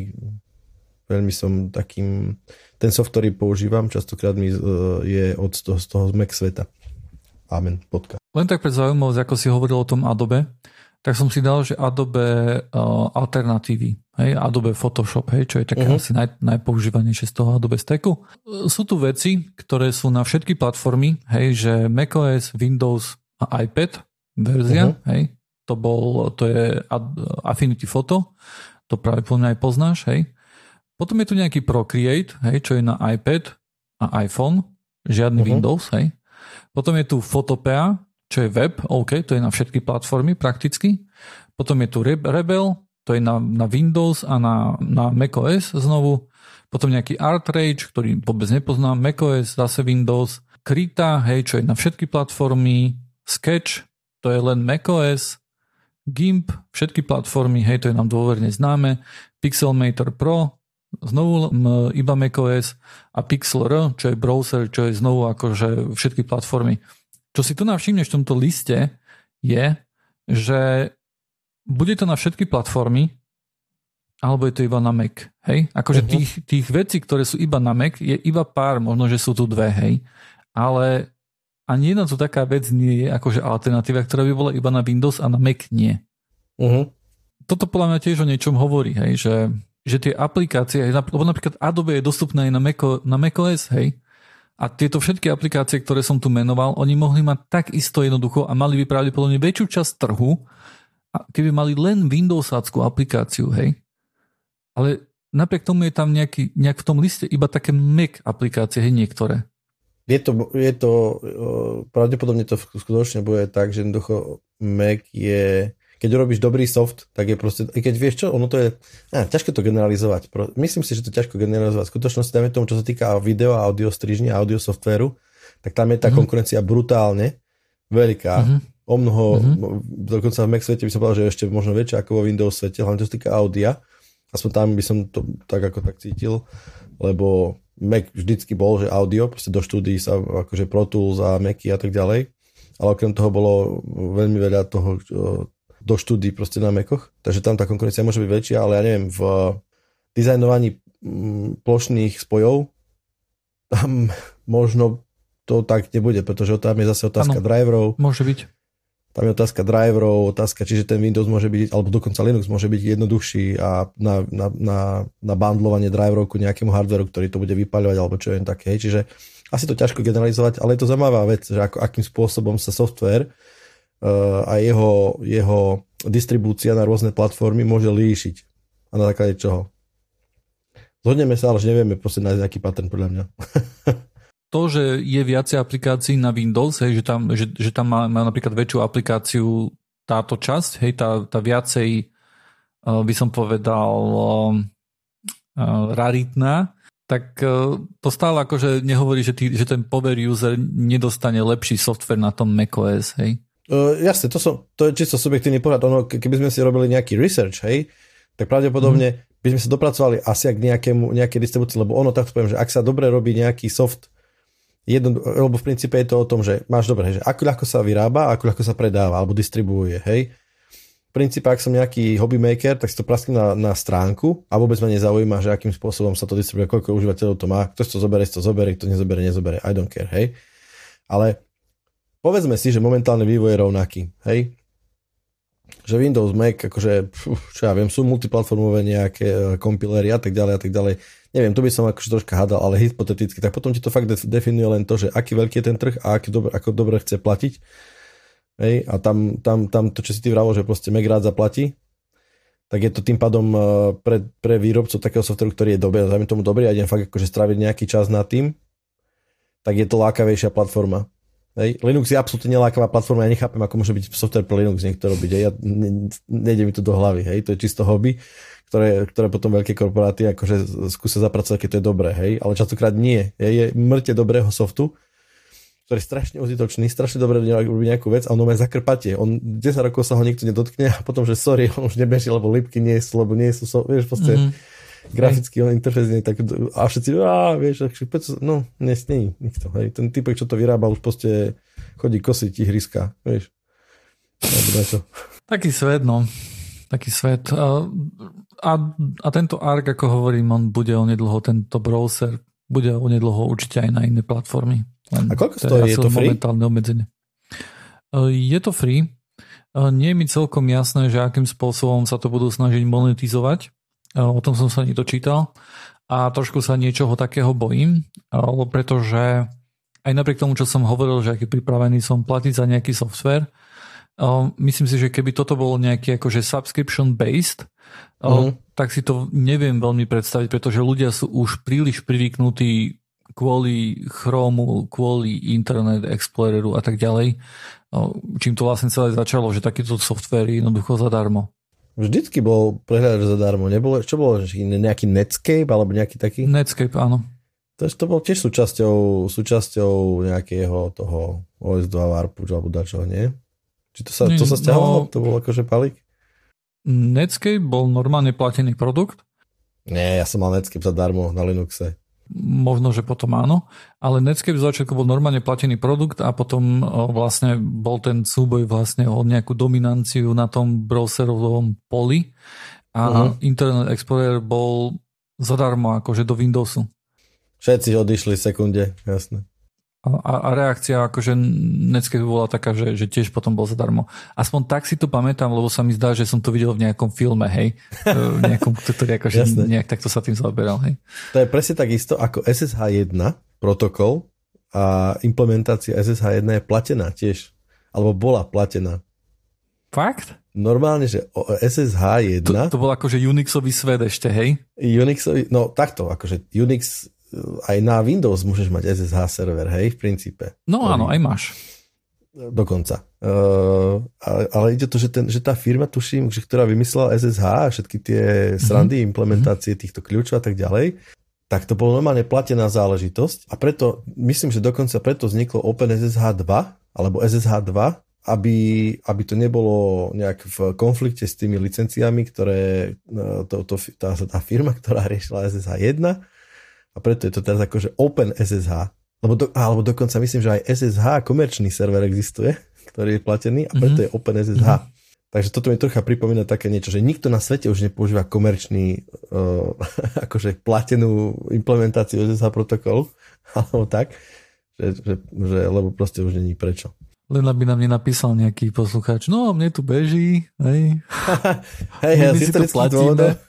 veľmi som takým, ten soft, ktorý používam, častokrát mi e, je od toho, z toho Mac sveta. Amen. Podka. Len tak pre zaujímavosť, ako si hovoril o tom Adobe, tak som si dal, že Adobe uh, alternatívy, hej, Adobe Photoshop, hej, čo je také uh-huh. asi naj, najpoužívanejšie z toho Adobe Stacku. Sú tu veci, ktoré sú na všetky platformy, hej, že macOS, Windows a iPad verzia, uh-huh. hej, to, bol, to je Affinity Photo, to práve aj poznáš, hej. Potom je tu nejaký Procreate, hej, čo je na iPad a iPhone, žiadny uh-huh. Windows, hej. Potom je tu Photopea, čo je web, OK, to je na všetky platformy prakticky. Potom je tu Rebel, to je na, na Windows a na, na macOS znovu. Potom nejaký ArtRage, ktorý vôbec nepoznám, macOS, zase Windows. Krita, hej, čo je na všetky platformy. Sketch, to je len macOS. GIMP, všetky platformy, hej, to je nám dôverne známe, Pixelmator Pro, znovu iba macOS a Pixel čo je browser, čo je znovu akože všetky platformy. Čo si tu navšimneš v tomto liste je, že bude to na všetky platformy, alebo je to iba na Mac, hej? Akože uh-huh. tých, tých vecí, ktoré sú iba na Mac, je iba pár, možno, že sú tu dve, hej? ale ani jedna tu taká vec nie je akože alternatíva, ktorá by bola iba na Windows a na Mac nie. Uh-huh. Toto podľa mňa tiež o niečom hovorí, hej, že, že tie aplikácie, lebo napríklad Adobe je dostupné aj na, Mac, na macOS, hej, a tieto všetky aplikácie, ktoré som tu menoval, oni mohli mať tak isto jednoducho a mali by pravdepodobne väčšiu časť trhu, keby mali len Windowsáckú aplikáciu, hej. Ale napriek tomu je tam nejaký, nejak v tom liste iba také Mac aplikácie, hej, niektoré. Je to, je to pravdepodobne to skutočne bude tak, že jednoducho Mac je, keď robíš dobrý soft, tak je proste, i keď vieš čo, ono to je, á, ťažko to generalizovať. Myslím si, že to ťažko generalizovať. V skutočnosti, dajme tomu, čo sa týka video a audio strižne, audio softvéru, tak tam je tá mm-hmm. konkurencia brutálne veľká. Mm-hmm. O mnoho, mm-hmm. dokonca v Mac svete by som povedal, že ešte možno väčšia ako vo Windows svete, hlavne čo sa týka audia. Aspoň tam by som to tak ako tak cítil, lebo Mac vždycky bol, že audio, proste do štúdií sa akože Pro Tools a Macy a tak ďalej, ale okrem toho bolo veľmi veľa toho do štúdií proste na Macoch, takže tam tá konkurencia môže byť väčšia, ale ja neviem, v dizajnovaní mm, plošných spojov tam možno to tak nebude, pretože tam je zase otázka ano, driverov. Môže byť. Tam je otázka driverov, otázka, čiže ten Windows môže byť, alebo dokonca Linux môže byť jednoduchší a na, na, na, na bandlovanie driverov ku nejakému hardwareu, ktorý to bude vypaľovať, alebo čo je také. Čiže asi to ťažko generalizovať, ale je to zaujímavá vec, že ako, akým spôsobom sa software uh, a jeho, jeho distribúcia na rôzne platformy môže líšiť. A na základe čoho. Zhodneme sa, ale že nevieme proste nájsť nejaký pattern podľa mňa. to, že je viacej aplikácií na Windows, hej, že tam, že, že tam má, má napríklad väčšiu aplikáciu táto časť, hej, tá, tá viacej, uh, by som povedal, uh, uh, raritná, tak uh, to stále akože nehovorí, že, tý, že ten power user nedostane lepší software na tom macOS, hej? Uh, jasne, to, som, to je čisto subjektívny pohľad. Ono, keby sme si robili nejaký research, hej, tak pravdepodobne mm. by sme sa dopracovali asi k nejakému, nejakej distribúcii, lebo ono takto poviem, že ak sa dobre robí nejaký soft jedno, lebo v princípe je to o tom, že máš dobre, že ako ľahko sa vyrába, ako ľahko sa predáva alebo distribuuje, hej. V princípe, ak som nejaký hobby maker, tak si to prasknem na, na stránku a vôbec ma nezaujíma, že akým spôsobom sa to distribuje, koľko užívateľov to má, kto to zoberie, to zoberie, kto nezobere, nezobere, I don't care, hej. Ale povedzme si, že momentálny vývoj je rovnaký, hej. Že Windows, Mac, akože, čo ja viem, sú multiplatformové nejaké e, kompilery a tak ďalej a tak ďalej neviem, tu by som akože troška hadal, ale hypoteticky, tak potom ti to fakt definuje len to, že aký veľký je ten trh a aký dobre, ako dobre chce platiť. Hej, a tam, tam, tam to, čo si ty vravol, že proste Mac rád zaplatí, tak je to tým pádom e, pre, pre výrobcov takého softveru, ktorý je dobrý, a tomu dobrý a idem fakt akože stráviť nejaký čas nad tým, tak je to lákavejšia platforma. Hej. Linux je absolútne nelákavá platforma, ja nechápem, ako môže byť software pre Linux niekto robiť. Hej. Ja, ne, nejde mi to do hlavy, hej. to je čisto hobby ktoré, ktoré potom veľké korporáty akože skúsia zapracovať, keď to je dobré, hej, ale častokrát nie. Je, je mŕte dobrého softu, ktorý je strašne užitočný, strašne dobre robí nejakú vec a on má zakrpatie. On 10 rokov sa ho nikto nedotkne a potom, že sorry, on už nebeží, lebo lipky nie sú, lebo nie sú, so, vieš, proste mm-hmm. grafický on interfejs nie tak, a všetci, a vieš, no, nie, nie, nikto, hej. Ten typek, čo to vyrába, už proste chodí kosiť ihriska, vieš. Taký svet, no. Taký svet. A, a tento ARC, ako hovorím, on bude onedlho, tento browser, bude onedlho určite aj na iné platformy. Len a koľko stojí? Je to free? Momentálne obmedzenie. E, je to free. E, nie je mi celkom jasné, že akým spôsobom sa to budú snažiť monetizovať. E, o tom som sa nedočítal. A trošku sa niečoho takého bojím, pretože aj napriek tomu, čo som hovoril, že aký pripravený som platiť za nejaký software, myslím si, že keby toto bolo nejaký akože subscription uh-huh. tak si to neviem veľmi predstaviť, pretože ľudia sú už príliš privyknutí kvôli Chromu, kvôli Internet Exploreru a tak ďalej, čím to vlastne celé začalo, že takýto software je jednoducho zadarmo. Vždycky bol prehľadač zadarmo, nebolo, čo bolo, nejaký Netscape alebo nejaký taký? Netscape, áno. To, to bol tiež súčasťou, súčasťou nejakého toho OS2 Warpu alebo dačoho, nie? Či to sa, to sa stiahovalo? No, to bol akože palík? Netscape bol normálne platený produkt. Nie, ja som mal Netscape zadarmo na Linuxe. Možno, že potom áno, ale Netscape z začiatku bol normálne platený produkt a potom vlastne bol ten súboj vlastne o nejakú dominanciu na tom browserovom poli a uh-huh. Internet Explorer bol zadarmo akože do Windowsu. Všetci odišli v sekunde, jasné. A, a reakcia akože Netscape bola taká, že, že tiež potom bol zadarmo. Aspoň tak si to pamätám, lebo sa mi zdá, že som to videl v nejakom filme, hej. v nejakom, ktorý akože nejak takto sa tým zaoberal, hej. To je presne takisto ako SSH 1 protokol a implementácia SSH 1 je platená tiež. Alebo bola platená. Fakt? Normálne, že SSH 1... To, to bol akože Unixový svet ešte, hej? Unixový, no takto, akože Unix aj na Windows môžeš mať SSH server, hej, v princípe. No áno, aj máš. Dokonca. Uh, ale, ale ide to, že, ten, že tá firma, tuším, že ktorá vymyslela SSH a všetky tie srandy, mm-hmm. implementácie týchto kľúčov a tak ďalej, tak to bolo normálne platená záležitosť a preto, myslím, že dokonca preto vzniklo OpenSSH 2 alebo SSH 2, aby, aby to nebolo nejak v konflikte s tými licenciami, ktoré e, to, to, tá, tá firma, ktorá riešila SSH 1 a preto je to teraz akože Open SSH. Lebo do, alebo dokonca myslím, že aj SSH komerčný server existuje, ktorý je platený a preto mm-hmm. je Open SSH. Mm-hmm. Takže toto mi trocha pripomína také niečo, že nikto na svete už nepoužíva komerčný, uh, akože platenú implementáciu SSH protokolu, alebo tak, že, že, že, lebo proste už není prečo. Len aby nám nenapísal nejaký poslucháč, no mne tu beží, hej. hej, ja si to platíme.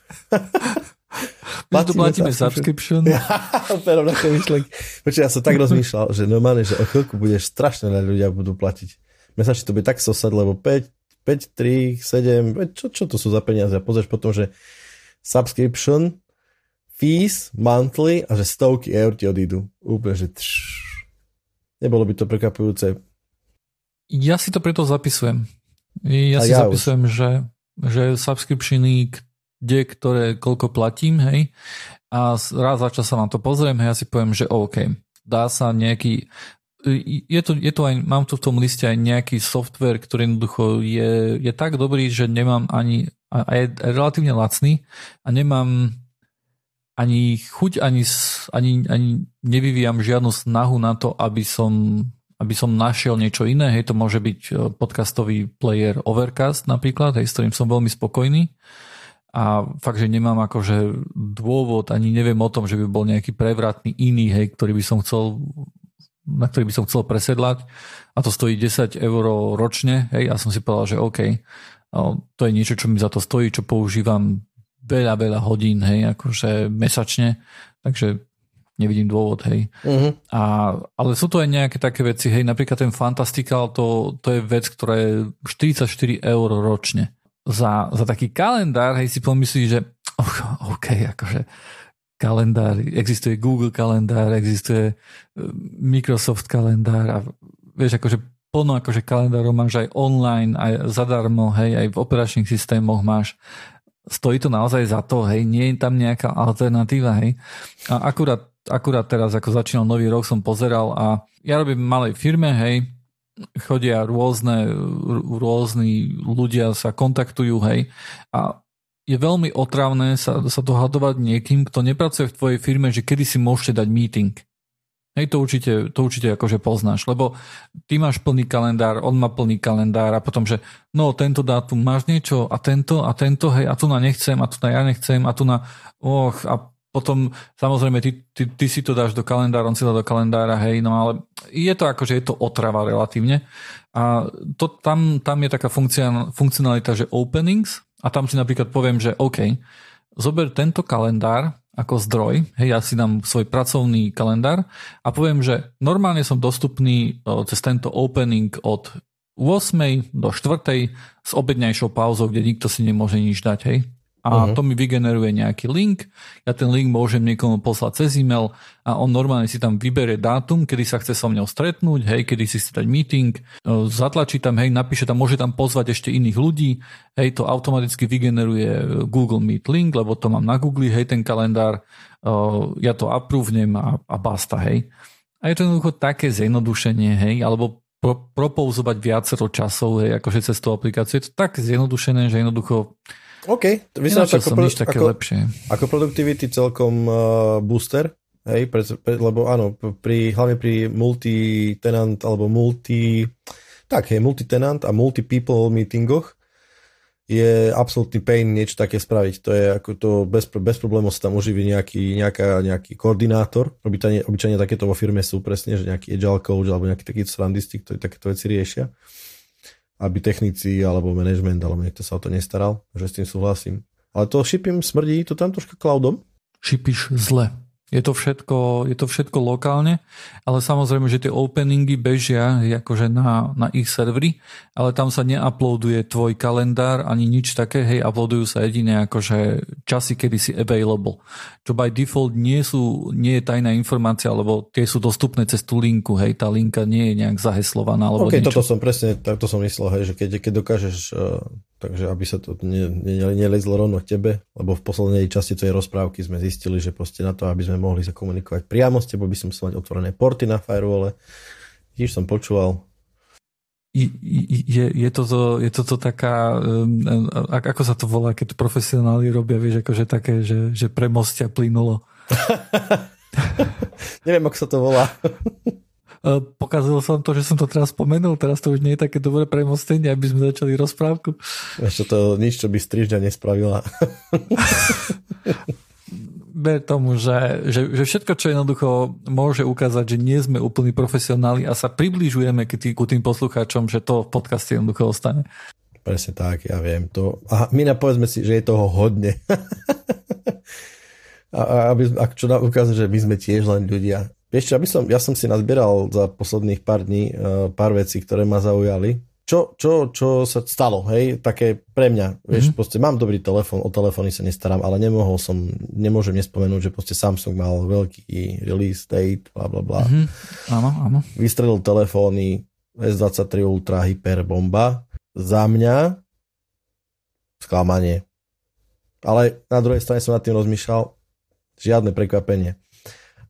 Tu platíme subscription. Pero na myšlenky. Počkej, ja som tak rozmýšľal, že normálne, že o chvíľku budeš strašne na ľudia budú platiť. Mesačne to bude tak sosať, lebo 5, 5, 3, 7, čo, čo to sú za peniaze? A pozrieš potom, že subscription, fees, monthly a že stovky eur ti odídu. Úplne, že tš. Nebolo by to prekapujúce. Ja si to preto zapisujem. Ja a si ja zapisujem, že, že subscriptiony, kde, ktoré, koľko platím, hej, a raz za čas sa vám to pozriem, hej, ja si poviem, že OK, dá sa nejaký, je to, je to aj, mám tu v tom liste aj nejaký software, ktorý jednoducho je, je tak dobrý, že nemám ani, a je relatívne lacný a nemám ani chuť, ani, ani, ani nevyvíjam žiadnu snahu na to, aby som, aby som našiel niečo iné. Hej, to môže byť e, podcastový player Overcast napríklad, hej, s ktorým som veľmi spokojný a fakt, že nemám akože dôvod, ani neviem o tom, že by bol nejaký prevratný iný, hej, ktorý by som chcel na ktorý by som chcel presedlať a to stojí 10 eur ročne, hej, a som si povedal, že OK, to je niečo, čo mi za to stojí, čo používam veľa, veľa hodín, hej, akože mesačne, takže nevidím dôvod, hej. Uh-huh. A, ale sú to aj nejaké také veci, hej, napríklad ten Fantastical, to, to je vec, ktorá je 44 eur ročne za, za taký kalendár, hej, si pomyslíš, že oh, OK, akože kalendár, existuje Google kalendár, existuje e, Microsoft kalendár a vieš, akože plno akože kalendárov máš aj online, aj zadarmo, hej, aj v operačných systémoch máš. Stojí to naozaj za to, hej, nie je tam nejaká alternatíva, hej. A akurát, akurát teraz, ako začínal nový rok, som pozeral a ja robím malej firme, hej, chodia rôzne, rôzni ľudia sa kontaktujú, hej, a je veľmi otravné sa, sa dohadovať niekým, kto nepracuje v tvojej firme, že kedy si môžete dať meeting. Hej, to určite, to určite akože poznáš, lebo ty máš plný kalendár, on má plný kalendár a potom, že no tento dátum máš niečo a tento a tento, hej, a tu na nechcem a tu na ja nechcem a tu na och a potom samozrejme ty, ty, ty si to dáš do kalendára, on si dá do kalendára, hej, no ale je to akože je to otrava relatívne. A to, tam, tam je taká funkcionalita, že openings a tam si napríklad poviem, že OK, zober tento kalendár ako zdroj, hej, ja si dám svoj pracovný kalendár a poviem, že normálne som dostupný cez tento opening od 8. do 4. s obedňajšou pauzou, kde nikto si nemôže nič dať, hej a uh-huh. to mi vygeneruje nejaký link. Ja ten link môžem niekomu poslať cez e-mail a on normálne si tam vybere dátum, kedy sa chce so mnou stretnúť, hej, kedy si chce dať meeting, zatlačí tam, hej, napíše tam, môže tam pozvať ešte iných ľudí, hej, to automaticky vygeneruje Google Meet link, lebo to mám na Google, hej, ten kalendár, ja to apprúvnem a, a basta, hej. A je to jednoducho také zjednodušenie, hej, alebo pro, propouzovať viacero časov, hej, akože cez tú aplikáciu. Je to tak zjednodušené, že jednoducho OK, vyzerá to ako, nič také ako, lepšie. ako productivity celkom uh, booster, hej, pre, pre, lebo áno, pri, hlavne pri multi-tenant alebo multi, tak hej, multi-tenant a multi-people meetingoch je absolútny pain niečo také spraviť. To je ako to bez, bez problémov sa tam uživí nejaký, nejaká, nejaký koordinátor. Obyčajne, obyčajne takéto vo firme sú presne, že nejaký agile coach alebo nejaký taký srandisti, ktorí takéto veci riešia. Aby technici alebo management alebo niekto sa o to nestaral, že s tým súhlasím. Ale to shipím smrdí, to tam troška cloudom. Shipíš zle. Je to, všetko, je to všetko lokálne, ale samozrejme, že tie openingy bežia akože na, na ich servery, ale tam sa neuploaduje tvoj kalendár ani nič také, hej, uploadujú sa jedine akože časy, kedy si available. Čo by default nie, sú, nie je tajná informácia, lebo tie sú dostupné cez tú linku, hej, tá linka nie je nejak zaheslovaná. Alebo OK, niečo. toto som presne, takto som myslel, hej, že keď, keď dokážeš uh takže aby sa to nelezlo rovno tebe, lebo v poslednej časti tvojej rozprávky sme zistili, že proste na to, aby sme mohli sa komunikovať priamo s tebou, by som musel mať otvorené porty na firewall. Tiež som počúval. Je, je, toto, je toto taká, ako sa to volá, keď profesionáli robia, vieš, akože také, že, že premostia plynulo. Neviem, ako sa to volá. E, pokazil som to, že som to teraz spomenul, teraz to už nie je také dobré premostenie, aby sme začali rozprávku. Ešte to nič, čo by strižňa nespravila. Ber tomu, že, že, že všetko, čo jednoducho môže ukázať, že nie sme úplní profesionáli a sa približujeme k tý, ku tým poslucháčom, že to v podcaste jednoducho ostane. Presne tak, ja viem. To... A my napovedzme si, že je toho hodne. a, aby, a čo nám ukázať, že my sme tiež len ľudia. Vieš čo, som, ja som si nazbieral za posledných pár dní uh, pár vecí, ktoré ma zaujali. Čo, čo, čo sa stalo, hej, také pre mňa, vieš, mm-hmm. proste mám dobrý telefón, o telefóny sa nestaram, ale nemohol som, nemôžem nespomenúť, že proste Samsung mal veľký release date, bla bla bla. Mm-hmm. Áno, áno. Vystredil telefóny S23 Ultra Hyper Bomba. Za mňa sklamanie. Ale na druhej strane som nad tým rozmýšľal, žiadne prekvapenie.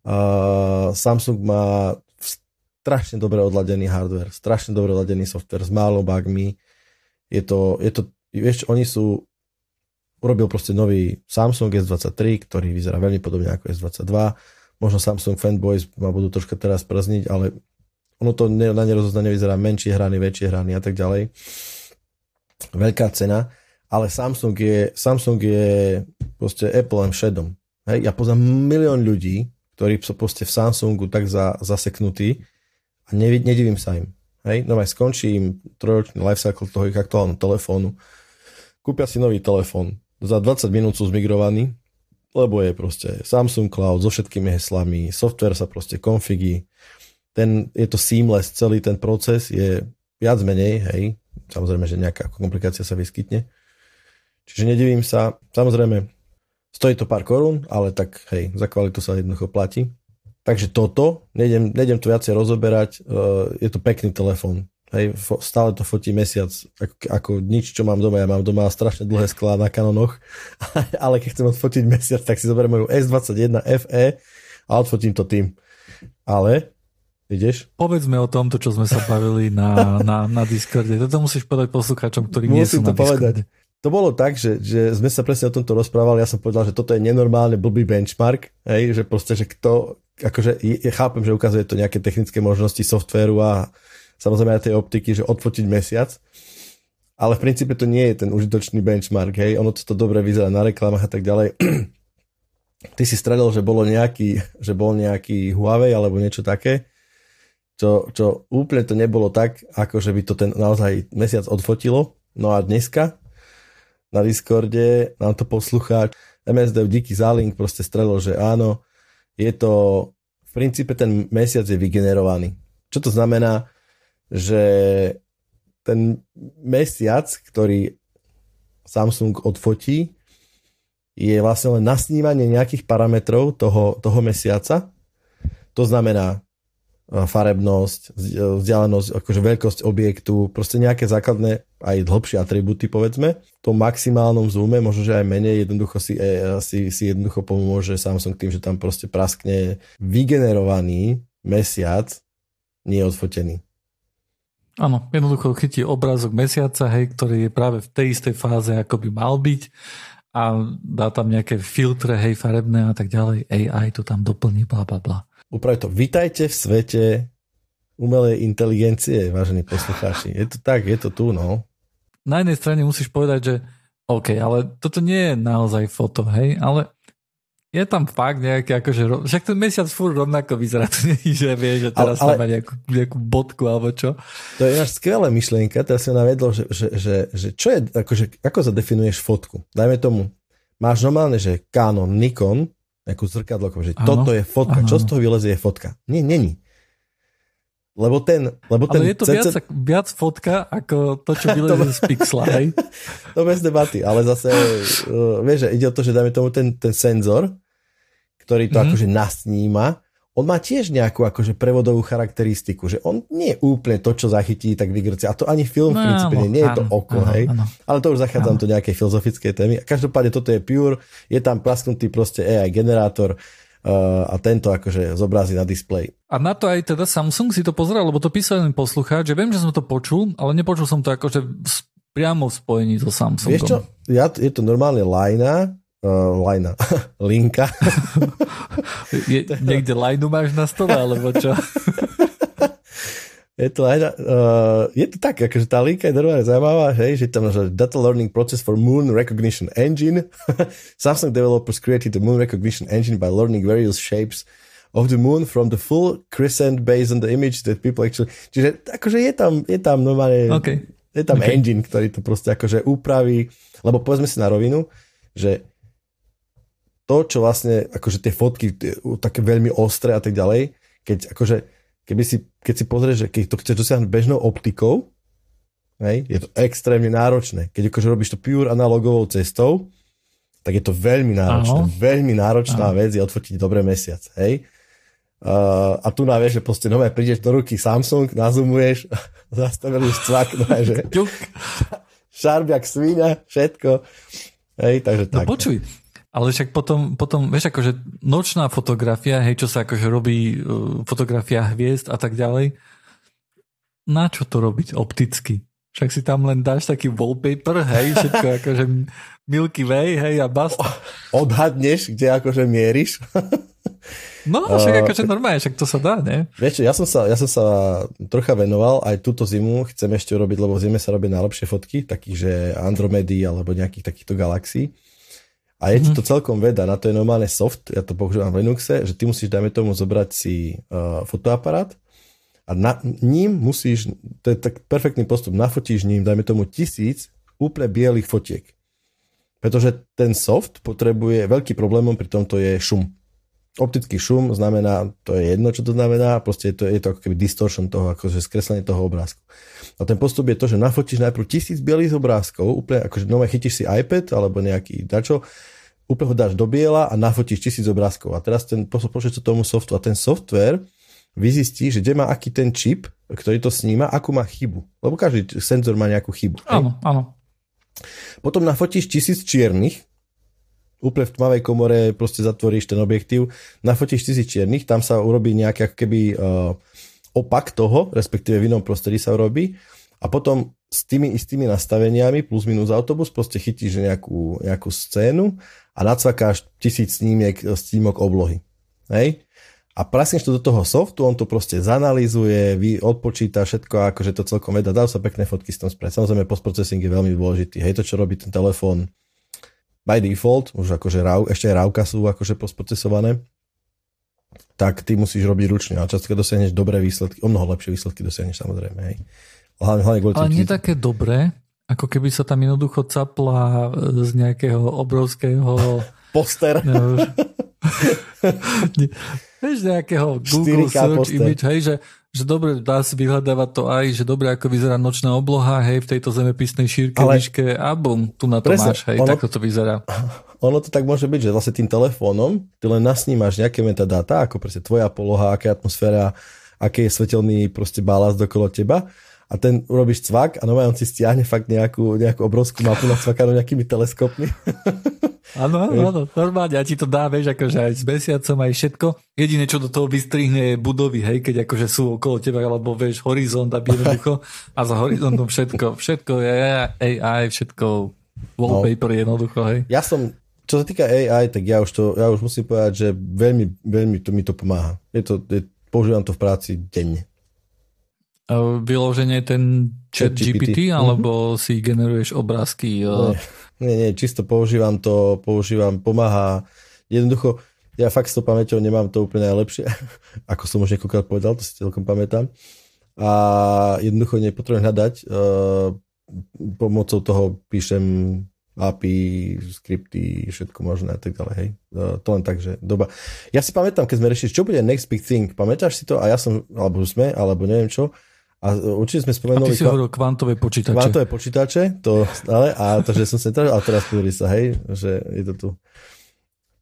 Uh, Samsung má strašne dobre odladený hardware, strašne dobre odladený software s málo bugmi. Je to, je to, vieš, oni sú, urobil proste nový Samsung S23, ktorý vyzerá veľmi podobne ako S22. Možno Samsung fanboys ma budú troška teraz przniť, ale ono to na nerozoznanie vyzerá menšie hrany, väčšie hrany a tak ďalej. Veľká cena, ale Samsung je, Samsung je proste Apple len šedom. Hej, ja poznám milión ľudí, ktorí sú proste v Samsungu tak za, zaseknutí a nevi, nedivím sa im. Hej, no aj skončí im trojročný lifecycle toho ich aktuálneho telefónu. Kúpia si nový telefón. Za 20 minút sú zmigrovaní, lebo je proste Samsung Cloud so všetkými heslami, software sa proste konfigí, ten, je to seamless, celý ten proces je viac menej, hej, samozrejme, že nejaká komplikácia sa vyskytne. Čiže nedivím sa, samozrejme, Stojí to pár korún, ale tak hej, za kvalitu sa jednoducho platí. Takže toto, nejdem, nejdem to viacej rozoberať, uh, je to pekný telefón. Hej, fo, stále to fotí mesiac, ako, ako nič, čo mám doma. Ja mám doma strašne dlhé sklá na kanonoch, ale keď chcem odfotiť mesiac, tak si zoberiem moju S21 FE a odfotím to tým. Ale Ideš? Povedzme o tomto, čo sme sa bavili na, na, na Discorde. Toto musíš povedať poslucháčom, ktorí nie sú na to Discorde. Povedať to bolo tak, že, že sme sa presne o tomto rozprávali, ja som povedal, že toto je nenormálne blbý benchmark, hej, že proste, že kto, akože ja chápem, že ukazuje to nejaké technické možnosti softvéru a samozrejme aj tej optiky, že odfotiť mesiac, ale v princípe to nie je ten užitočný benchmark, hej, ono to dobre vyzerá na reklamách a tak ďalej. Ty si stredol, že bolo nejaký, že bol nejaký Huawei alebo niečo také, čo, čo úplne to nebolo tak, ako že by to ten naozaj mesiac odfotilo. No a dneska, na Discorde, nám to poslucháč, MSD díky za link proste strelil, že áno, je to, v princípe ten mesiac je vygenerovaný. Čo to znamená, že ten mesiac, ktorý Samsung odfotí, je vlastne len nasnívanie nejakých parametrov toho, toho mesiaca. To znamená farebnosť, vzdialenosť, akože veľkosť objektu, proste nejaké základné aj dlhšie atributy, povedzme. V tom maximálnom zoome, možno, že aj menej, jednoducho si, e, si, si jednoducho pomôže Samsung tým, že tam proste praskne vygenerovaný mesiac, nie odfotený. Áno, jednoducho chytí obrázok mesiaca, hej, ktorý je práve v tej istej fáze, ako by mal byť a dá tam nejaké filtre, hej, farebné a tak ďalej. AI to tam doplní, bla, bla, bla. Uprav to. Vítajte v svete umelej inteligencie, vážení poslucháči. Je to tak, je to tu, no. Na jednej strane musíš povedať, že OK, ale toto nie je naozaj foto, hej, ale je tam fakt nejaký, akože, však ten mesiac furt rovnako vyzerá, to nie že vie, že teraz ale, ale, tam má nejakú, nejakú bodku alebo čo. To je náš skvelá myšlienka, teraz si navedlo, že, že, že, že čo je, akože, ako zadefinuješ fotku? Dajme tomu, máš normálne, že Canon, Nikon, nejakú zrkadlo, že ano, toto je fotka, ano. čo z toho vylezie je fotka. Nie, není. Lebo ten... Lebo ten ale je to CC... viac, viac fotka ako to, čo vylezie z pixla, hej? to bez debaty, ale zase, uh, vieš, že ide o to, že dáme tomu ten, ten senzor, ktorý to mm-hmm. akože nasníma, on má tiež nejakú akože prevodovú charakteristiku, že on nie je úplne to, čo zachytí, tak vygrce. A to ani film no, v princípe nie, nie je to oko, áno, hej. Áno. Ale to už zachádzam do nejakej filozofickej témy. Každopádne toto je pure, je tam prasknutý proste AI generátor, Uh, a tento akože zobrazí na displej. A na to aj teda Samsung si to pozeral, lebo to písal jeden poslucháč, že viem, že som to počul, ale nepočul som to akože priamo v spojení so Samsungom. Vieš čo, ja, je to normálne lajna, uh, lajna, linka. je, niekde lajnu máš na stole, alebo čo? je to, aj, uh, je to tak, akože tá linka je normálne zaujímavá, hej, že tam že Data Learning Process for Moon Recognition Engine. Samsung developers created the Moon Recognition Engine by learning various shapes of the moon from the full crescent based on the image that people actually... Čiže akože je tam, je tam normálne... Okay. Je tam okay. engine, ktorý to proste akože upraví, lebo povedzme si na rovinu, že to, čo vlastne, akože tie fotky, také veľmi ostré a tak ďalej, keď akože keby si, keď si pozrieš, že keď to chceš dosiahnuť bežnou optikou, hej, je to extrémne náročné. Keď akože robíš to pure analogovou cestou, tak je to veľmi náročné. Aho. Veľmi náročná Aho. vec je odfotiť dobré mesiac. Hej? Uh, a tu na vieš, že proste nové prídeš do ruky Samsung, nazumuješ, zastavili už cvak, no, že šarbiak svíňa, všetko. Hej, takže no tak. počuj, ale však potom, potom, vieš, akože nočná fotografia, hej, čo sa akože robí, uh, fotografia hviezd a tak ďalej, na čo to robiť opticky? Však si tam len dáš taký wallpaper, hej, všetko akože Milky Way, hej, a bast. Odhadneš, kde akože mieríš. No, však akože normálne, však to sa dá, ne? Vieš ja som sa, ja som sa trocha venoval, aj túto zimu chcem ešte urobiť, lebo v zime sa robia najlepšie fotky, takých, že Andromedy alebo nejakých takýchto galaxií. A je mm-hmm. to celkom veda, na to je normálne soft, ja to používam v Linuxe, že ty musíš, dajme tomu, zobrať si uh, fotoaparát a na, ním musíš, to je tak perfektný postup, nafotíš ním, dajme tomu, tisíc úplne bielých fotiek. Pretože ten soft potrebuje, veľký problémom pri tomto je šum. Optický šum znamená, to je jedno, čo to znamená, proste je to, je to ako keby distortion toho, akože skreslenie toho obrázku. A ten postup je to, že nafotíš najprv tisíc bielých obrázkov, úplne akože nové chytíš si iPad alebo nejaký dačo, úplne ho dáš do biela a nafotíš tisíc obrázkov. A teraz ten pošle tomu software. A ten software vyzistí, že kde má aký ten čip, ktorý to sníma, akú má chybu. Lebo každý senzor má nejakú chybu. Áno, áno. Potom nafotíš tisíc čiernych, úplne v tmavej komore proste zatvoríš ten objektív, nafotíš tisíc čiernych, tam sa urobí nejaký keby uh, opak toho, respektíve v inom prostredí sa urobí a potom s tými istými nastaveniami plus minus autobus proste chytíš nejakú, nejakú scénu a nacvakáš tisíc snímiek, snímok oblohy. Hej? A prasneš to do toho softu, on to proste zanalizuje, vy odpočíta všetko, akože to celkom veda, dá sa pekné fotky s tom spraviť. Samozrejme, postprocessing je veľmi dôležitý. Hej, to, čo robí ten telefón by default, už akože RAW, ešte aj RAWka sú akože postprocesované, tak ty musíš robiť ručne, ale často dosiahneš dobré výsledky, o mnoho lepšie výsledky dosiahneš samozrejme. Hej. Hlavne, hlavne ale nie také dobré, ako keby sa tam jednoducho capla z nejakého obrovského... Poster. No, vieš, nejakého Google Search poster. Image, hej, že, že dobre, dá si vyhľadávať to aj, že dobre, ako vyzerá nočná obloha, hej, v tejto zemepisnej šírke, Ale... výške a bum, tu na to Presne, máš, hej, ono, takto to vyzerá. Ono to tak môže byť, že vlastne tým telefónom ty len nasnímaš nejaké metadáta, ako proste tvoja poloha, aká atmosféra, aký je svetelný proste balast okolo teba a ten urobíš cvak a nové on si stiahne fakt nejakú, nejakú obrovskú mapu nacvakanú nejakými teleskopmi. Áno, áno, áno, normálne, a ti to dá, vieš, akože aj s mesiacom, aj všetko. Jediné, čo do toho vystrihne je budovy, hej, keď akože sú okolo teba, alebo vieš, horizont, aby jednoducho, a za horizontom všetko, všetko je AI, všetko wallpaper no. jednoducho, hej. Ja som, čo sa týka AI, tak ja už to, ja už musím povedať, že veľmi, veľmi to mi to pomáha. Je to, je, používam to v práci denne. Vyloženie ten chat GPT, GPT mhm. alebo mm-hmm. si generuješ obrázky? Nie, nie, nie, čisto používam to, používam, pomáha. Jednoducho, ja fakt s tou pamäťou nemám to úplne najlepšie, ako som už niekoľkokrát povedal, to si celkom pamätám. A jednoducho nepotrebujem hľadať, uh, pomocou toho píšem API, skripty, všetko možné a tak ďalej, hej. Uh, to len tak, že doba. Ja si pamätám, keď sme rešili, čo bude next big thing, pamätáš si to? A ja som, alebo sme, alebo neviem čo, a určite sme spomenuli... A ty si hovoril kvantové počítače. Kvantové počítače, to stále, a to, že som teraz, ale teraz pozri sa, hej, že je to tu.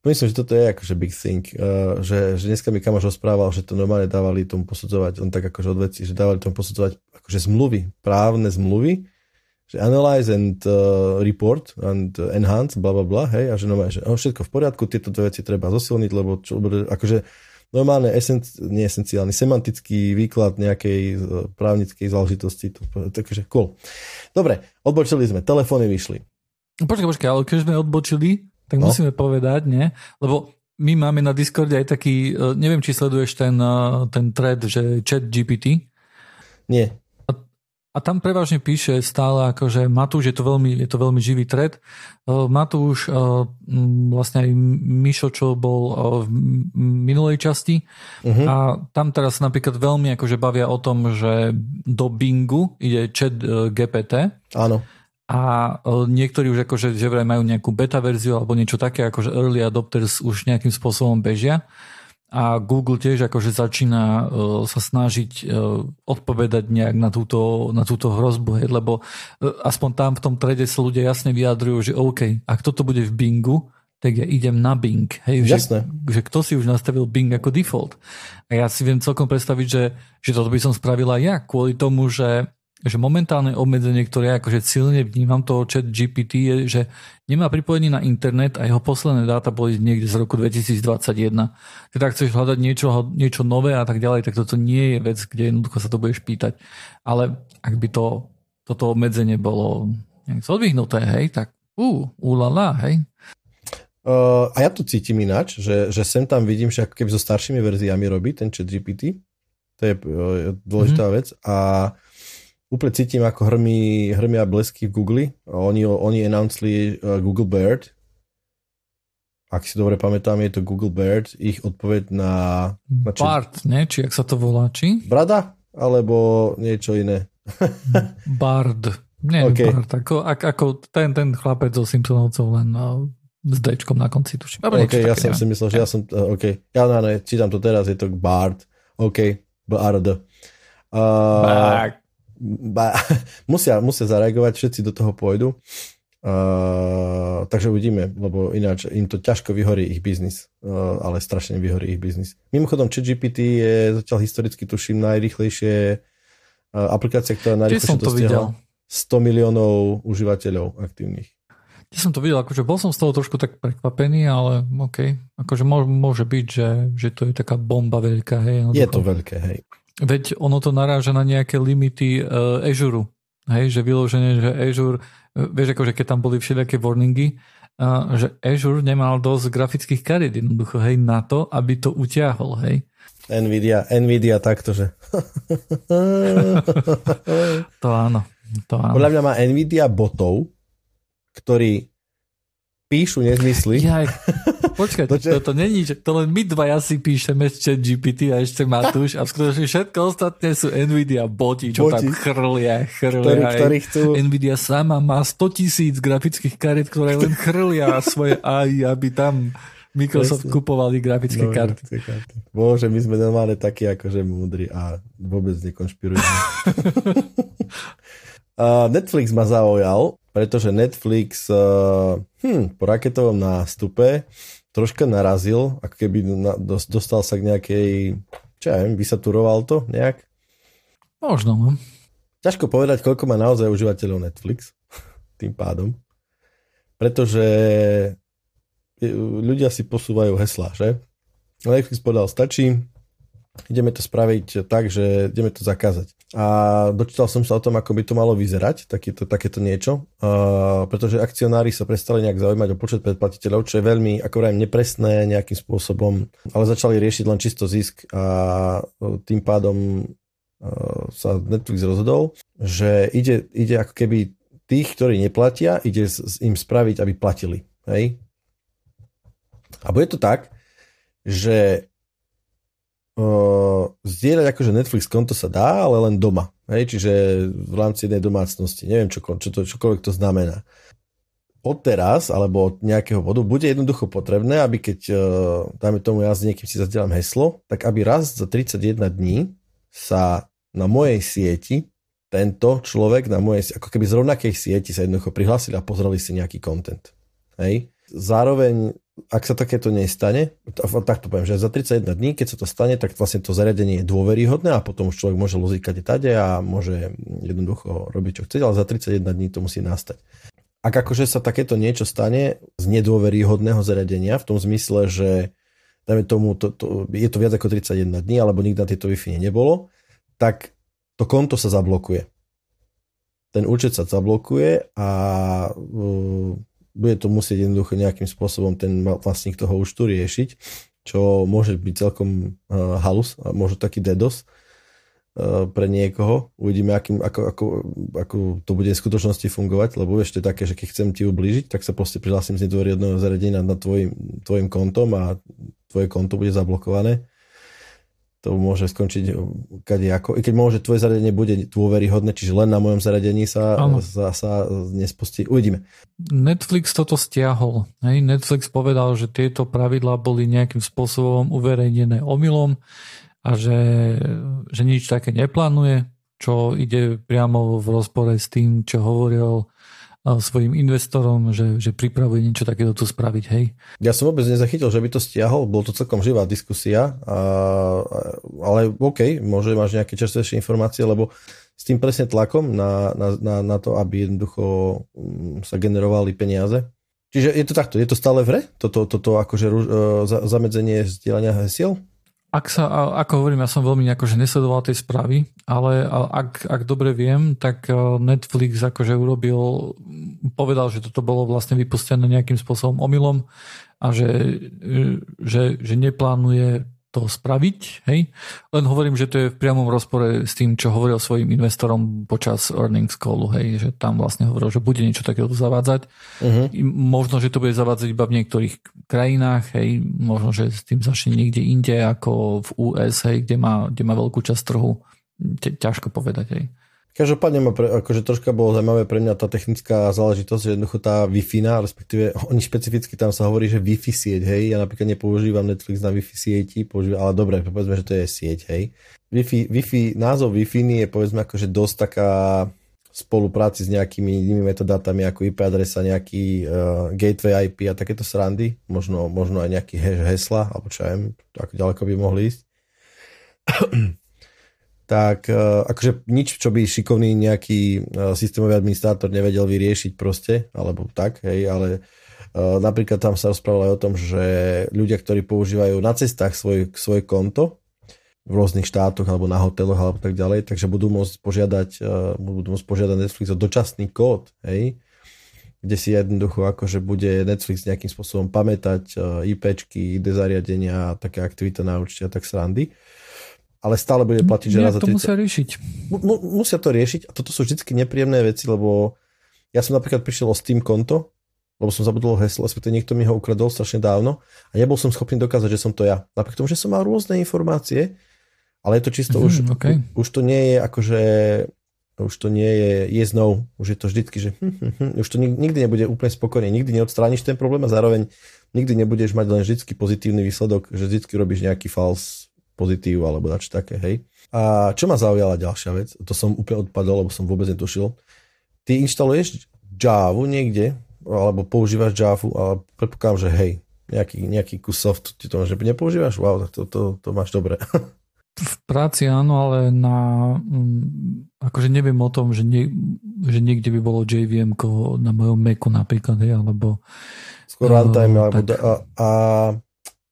Myslím, že toto je akože big thing, uh, že, že dneska mi kamoš rozprával, že to normálne dávali tomu posudzovať, on tak akože od veci, že dávali tomu posudzovať akože zmluvy, právne zmluvy, že analyze and uh, report and enhance, bla bla bla, hej, a že normálne, že oh, všetko v poriadku, tieto dve veci treba zosilniť, lebo čo, akože normálne esenci- nie esenciálny, semantický výklad nejakej e, právnickej záležitosti. Takže cool. Dobre, odbočili sme, telefóny vyšli. Počkaj, počkaj, ale keď sme odbočili, tak no. musíme povedať, nie? Lebo my máme na Discorde aj taký, e, neviem, či sleduješ ten, e, ten thread, že chat GPT. Nie. A tam prevažne píše stále, akože Matúš, je to veľmi, je to veľmi živý thread. Matúš, vlastne aj Mišo, čo bol v minulej časti. Uh-huh. A tam teraz napríklad veľmi akože bavia o tom, že do Bingu ide chat e, GPT. Áno. A niektorí už akože, že vraj majú nejakú beta verziu alebo niečo také, akože early adopters už nejakým spôsobom bežia a Google tiež akože začína uh, sa snažiť uh, odpovedať nejak na túto, na túto hrozbu, hej, lebo uh, aspoň tam v tom trede sa ľudia jasne vyjadrujú, že OK, ak toto bude v Bingu, tak ja idem na Bing. Hej, Jasné. Že, že kto si už nastavil Bing ako default. A ja si viem celkom predstaviť, že, že toto by som spravila ja, kvôli tomu, že že momentálne obmedzenie, ktoré akože silne vnímam toho chat GPT je, že nemá pripojenie na internet a jeho posledné dáta boli niekde z roku 2021. Teda ak chceš hľadať niečo, niečo nové a tak ďalej, tak toto nie je vec, kde jednoducho sa to budeš pýtať. Ale ak by to, toto obmedzenie bolo odvihnuté, hej, tak uh, ulala, hej. Uh, a ja to cítim ináč, že, že sem tam vidím, že ako keby so staršími verziami robí ten chat GPT. To je uh, dôležitá mm-hmm. vec. A úplne cítim, ako hrmí, hrmia blesky v Google. Oni, oni announceli uh, Google Bird. Ak si dobre pamätám, je to Google Bird. Ich odpoveď na... na či... Bard, ne? Či ak sa to volá, či? Brada? Alebo niečo iné? Bard. Nie, okay. Bard. Ako, ako ten, ten chlapec zo Simpsonovcov len no, s Dčkom na konci tuším. OK, ja som si myslel, že ja som... Uh, OK, ja no, no, čítam to teraz, je to Bard. OK, Bard. Uh, ba, musia, musia zareagovať, všetci do toho pôjdu. Uh, takže uvidíme, lebo ináč im to ťažko vyhorí ich biznis, uh, ale strašne vyhorí ich biznis. Mimochodom, ChatGPT je zatiaľ historicky, tuším, najrychlejšie uh, aplikácia, ktorá najrychlejšie dosiahla 100 miliónov užívateľov aktívnych. Ja som to videl, akože bol som z toho trošku tak prekvapený, ale OK. Akože môže byť, že, že to je taká bomba veľká. Hej, je to veľké, hej. Veď ono to naráža na nejaké limity uh, Azure. Hej, že vyloženie, že Azure, uh, vieš, akože keď tam boli všelijaké warningy, uh, že Azure nemal dosť grafických kariet jednoducho, hej, na to, aby to utiahol, hej. Nvidia, Nvidia takto, že. to áno. To áno. Podľa mňa má Nvidia botov, ktorí píšu nezmysly. Ja, počkaj, to, čo... to, to není, to len my dvaja si píšeme chat GPT a ešte Matúš a skutočne všetko ostatné sú Nvidia boti, čo boti. tam chrlia, chrlia. Ktorý, ktorý chcú... Nvidia sama má 100 tisíc grafických kariet, ktoré len chrlia svoje AI, aby tam Microsoft Presne. kupovali grafické no, karty. karty. Bože, my sme normálne takí akože múdri a vôbec nekonšpirujeme. uh, Netflix ma zaujal, pretože Netflix uh, hm, po raketovom nástupe troška narazil, ako keby na, dostal sa k nejakej, čo ja viem, vysaturoval to nejak? Možno, no. Ťažko povedať, koľko má naozaj užívateľov Netflix tým pádom. Pretože ľudia si posúvajú heslá, že? Netflix povedal, stačí, ideme to spraviť tak, že ideme to zakázať. A dočítal som sa o tom, ako by to malo vyzerať, takéto, takéto niečo, uh, pretože akcionári sa prestali nejak zaujímať o počet predplatiteľov, čo je veľmi, ako vrajím, nepresné nejakým spôsobom, ale začali riešiť len čisto zisk a tým pádom sa Netflix rozhodol, že ide, ide ako keby tých, ktorí neplatia, ide im spraviť, aby platili. Hej? A bude to tak, že uh, zdieľať akože Netflix konto sa dá, ale len doma. Hej? Čiže v rámci jednej domácnosti. Neviem, čo, čo to, čokoľvek to znamená. Od teraz, alebo od nejakého bodu, bude jednoducho potrebné, aby keď, uh, dajme tomu, ja s niekým si zazdielam heslo, tak aby raz za 31 dní sa na mojej sieti tento človek na mojej, ako keby z rovnakej sieti sa jednoducho prihlásili a pozreli si nejaký content. Hej? Zároveň ak sa takéto nestane, tak to poviem, že za 31 dní, keď sa to stane, tak vlastne to zariadenie je dôveryhodné a potom už človek môže lozíkať tade a môže jednoducho robiť, čo chce, ale za 31 dní to musí nastať. Ak akože sa takéto niečo stane z nedôveryhodného zariadenia, v tom zmysle, že dajme tomu, to, to, je to viac ako 31 dní, alebo nikdy na tejto Wi-Fi nebolo, tak to konto sa zablokuje. Ten účet sa zablokuje a uh, bude to musieť jednoducho nejakým spôsobom ten vlastník toho účtu riešiť, čo môže byť celkom uh, halus, možno taký dedos uh, pre niekoho. Uvidíme, akým, ako, ako, ako to bude v skutočnosti fungovať, lebo vieš, to je také, že keď chcem ti ublížiť, tak sa proste prihlásim z jedného zariadenia nad tvojim, tvojim kontom a tvoje konto bude zablokované to môže skončiť ako. I keď môže tvoje zariadenie bude dôveryhodné, čiže len na mojom zariadení sa, sa, sa nespustí. Uvidíme. Netflix toto stiahol. Hej? Netflix povedal, že tieto pravidlá boli nejakým spôsobom uverejnené omylom a že, že nič také neplánuje, čo ide priamo v rozpore s tým, čo hovoril svojim investorom, že, že pripravuje niečo takéto tu spraviť, hej? Ja som vôbec nezachytil, že by to stiahol, bol to celkom živá diskusia, a, ale OK, môže máš nejaké čerstvejšie informácie, lebo s tým presne tlakom na, na, na, na to, aby jednoducho mm, sa generovali peniaze. Čiže je to takto, je to stále v hre? Toto, toto akože uh, zamedzenie zdieľania hesiel? Ak sa, ako hovorím, ja som veľmi akože nesledoval tej správy, ale ak, ak dobre viem, tak e, Netflix akože urobil, povedal, že toto bolo vlastne vypustené nejakým spôsobom omylom a že, e, že, že neplánuje to spraviť, hej. Len hovorím, že to je v priamom rozpore s tým, čo hovoril svojim investorom počas earnings callu, hej, že tam vlastne hovoril, že bude niečo takéto zavádzať. Uh-huh. Možno, že to bude zavádzať iba v niektorých krajinách, hej, možno, že s tým začne niekde inde ako v US, hej, kde má, kde má veľkú časť trhu. Ťažko povedať, hej. Každopádne ma pre, akože troška bolo zaujímavé pre mňa tá technická záležitosť, že jednoducho tá Wi-Fi, respektíve oni špecificky tam sa hovorí, že Wi-Fi sieť, hej, ja napríklad nepoužívam Netflix na Wi-Fi sieti, používam, ale dobre, povedzme, že to je sieť, hej. Wi-Fi, Wi-Fi, názov Wi-Fi je povedzme akože dosť taká spolupráci s nejakými inými metadátami ako IP adresa, nejaký uh, gateway IP a takéto srandy, možno, možno aj nejaký hesla, alebo čo ja viem, ako ďaleko by mohli ísť tak e, akože nič, čo by šikovný nejaký e, systémový administrátor nevedel vyriešiť proste, alebo tak, hej, ale e, napríklad tam sa rozprávalo aj o tom, že ľudia, ktorí používajú na cestách svoj, svoje konto v rôznych štátoch alebo na hoteloch alebo tak ďalej, takže budú môcť požiadať, budú môcť požiadať Netflix o dočasný kód, hej, kde si jednoducho akože bude Netflix nejakým spôsobom pamätať IPčky, ID zariadenia, také aktivita na určite tak srandy ale stále bude platiť, že raz za 30. to musia riešiť. M- musia to riešiť a toto sú vždy nepríjemné veci, lebo ja som napríklad prišiel o Steam konto, lebo som zabudol heslo, respektíve niekto mi ho ukradol strašne dávno a nebol som schopný dokázať, že som to ja. Napriek tomu, že som mal rôzne informácie, ale je to čisto mm, už, okay. už to nie je akože už to nie je yes no, už je to vždycky, že hm, hm, hm, už to nikdy nebude úplne spokojný, nikdy neodstrániš ten problém a zároveň nikdy nebudeš mať len vždycky pozitívny výsledok, že vždycky robíš nejaký false pozitív alebo dač také, hej. A čo ma zaujala ďalšia vec, to som úplne odpadol, lebo som vôbec netušil. Ty inštaluješ Java niekde, alebo používaš Java, ale predpokladám, že hej, nejaký, nejaký kus soft ty to že nepoužívaš? Wow, tak to, to, to máš dobre. V práci áno, ale na, mm, akože neviem o tom, že, nie, že niekde by bolo JVM na mojom Macu napríklad, hej, alebo skôr runtime, uh, alebo tak... a, a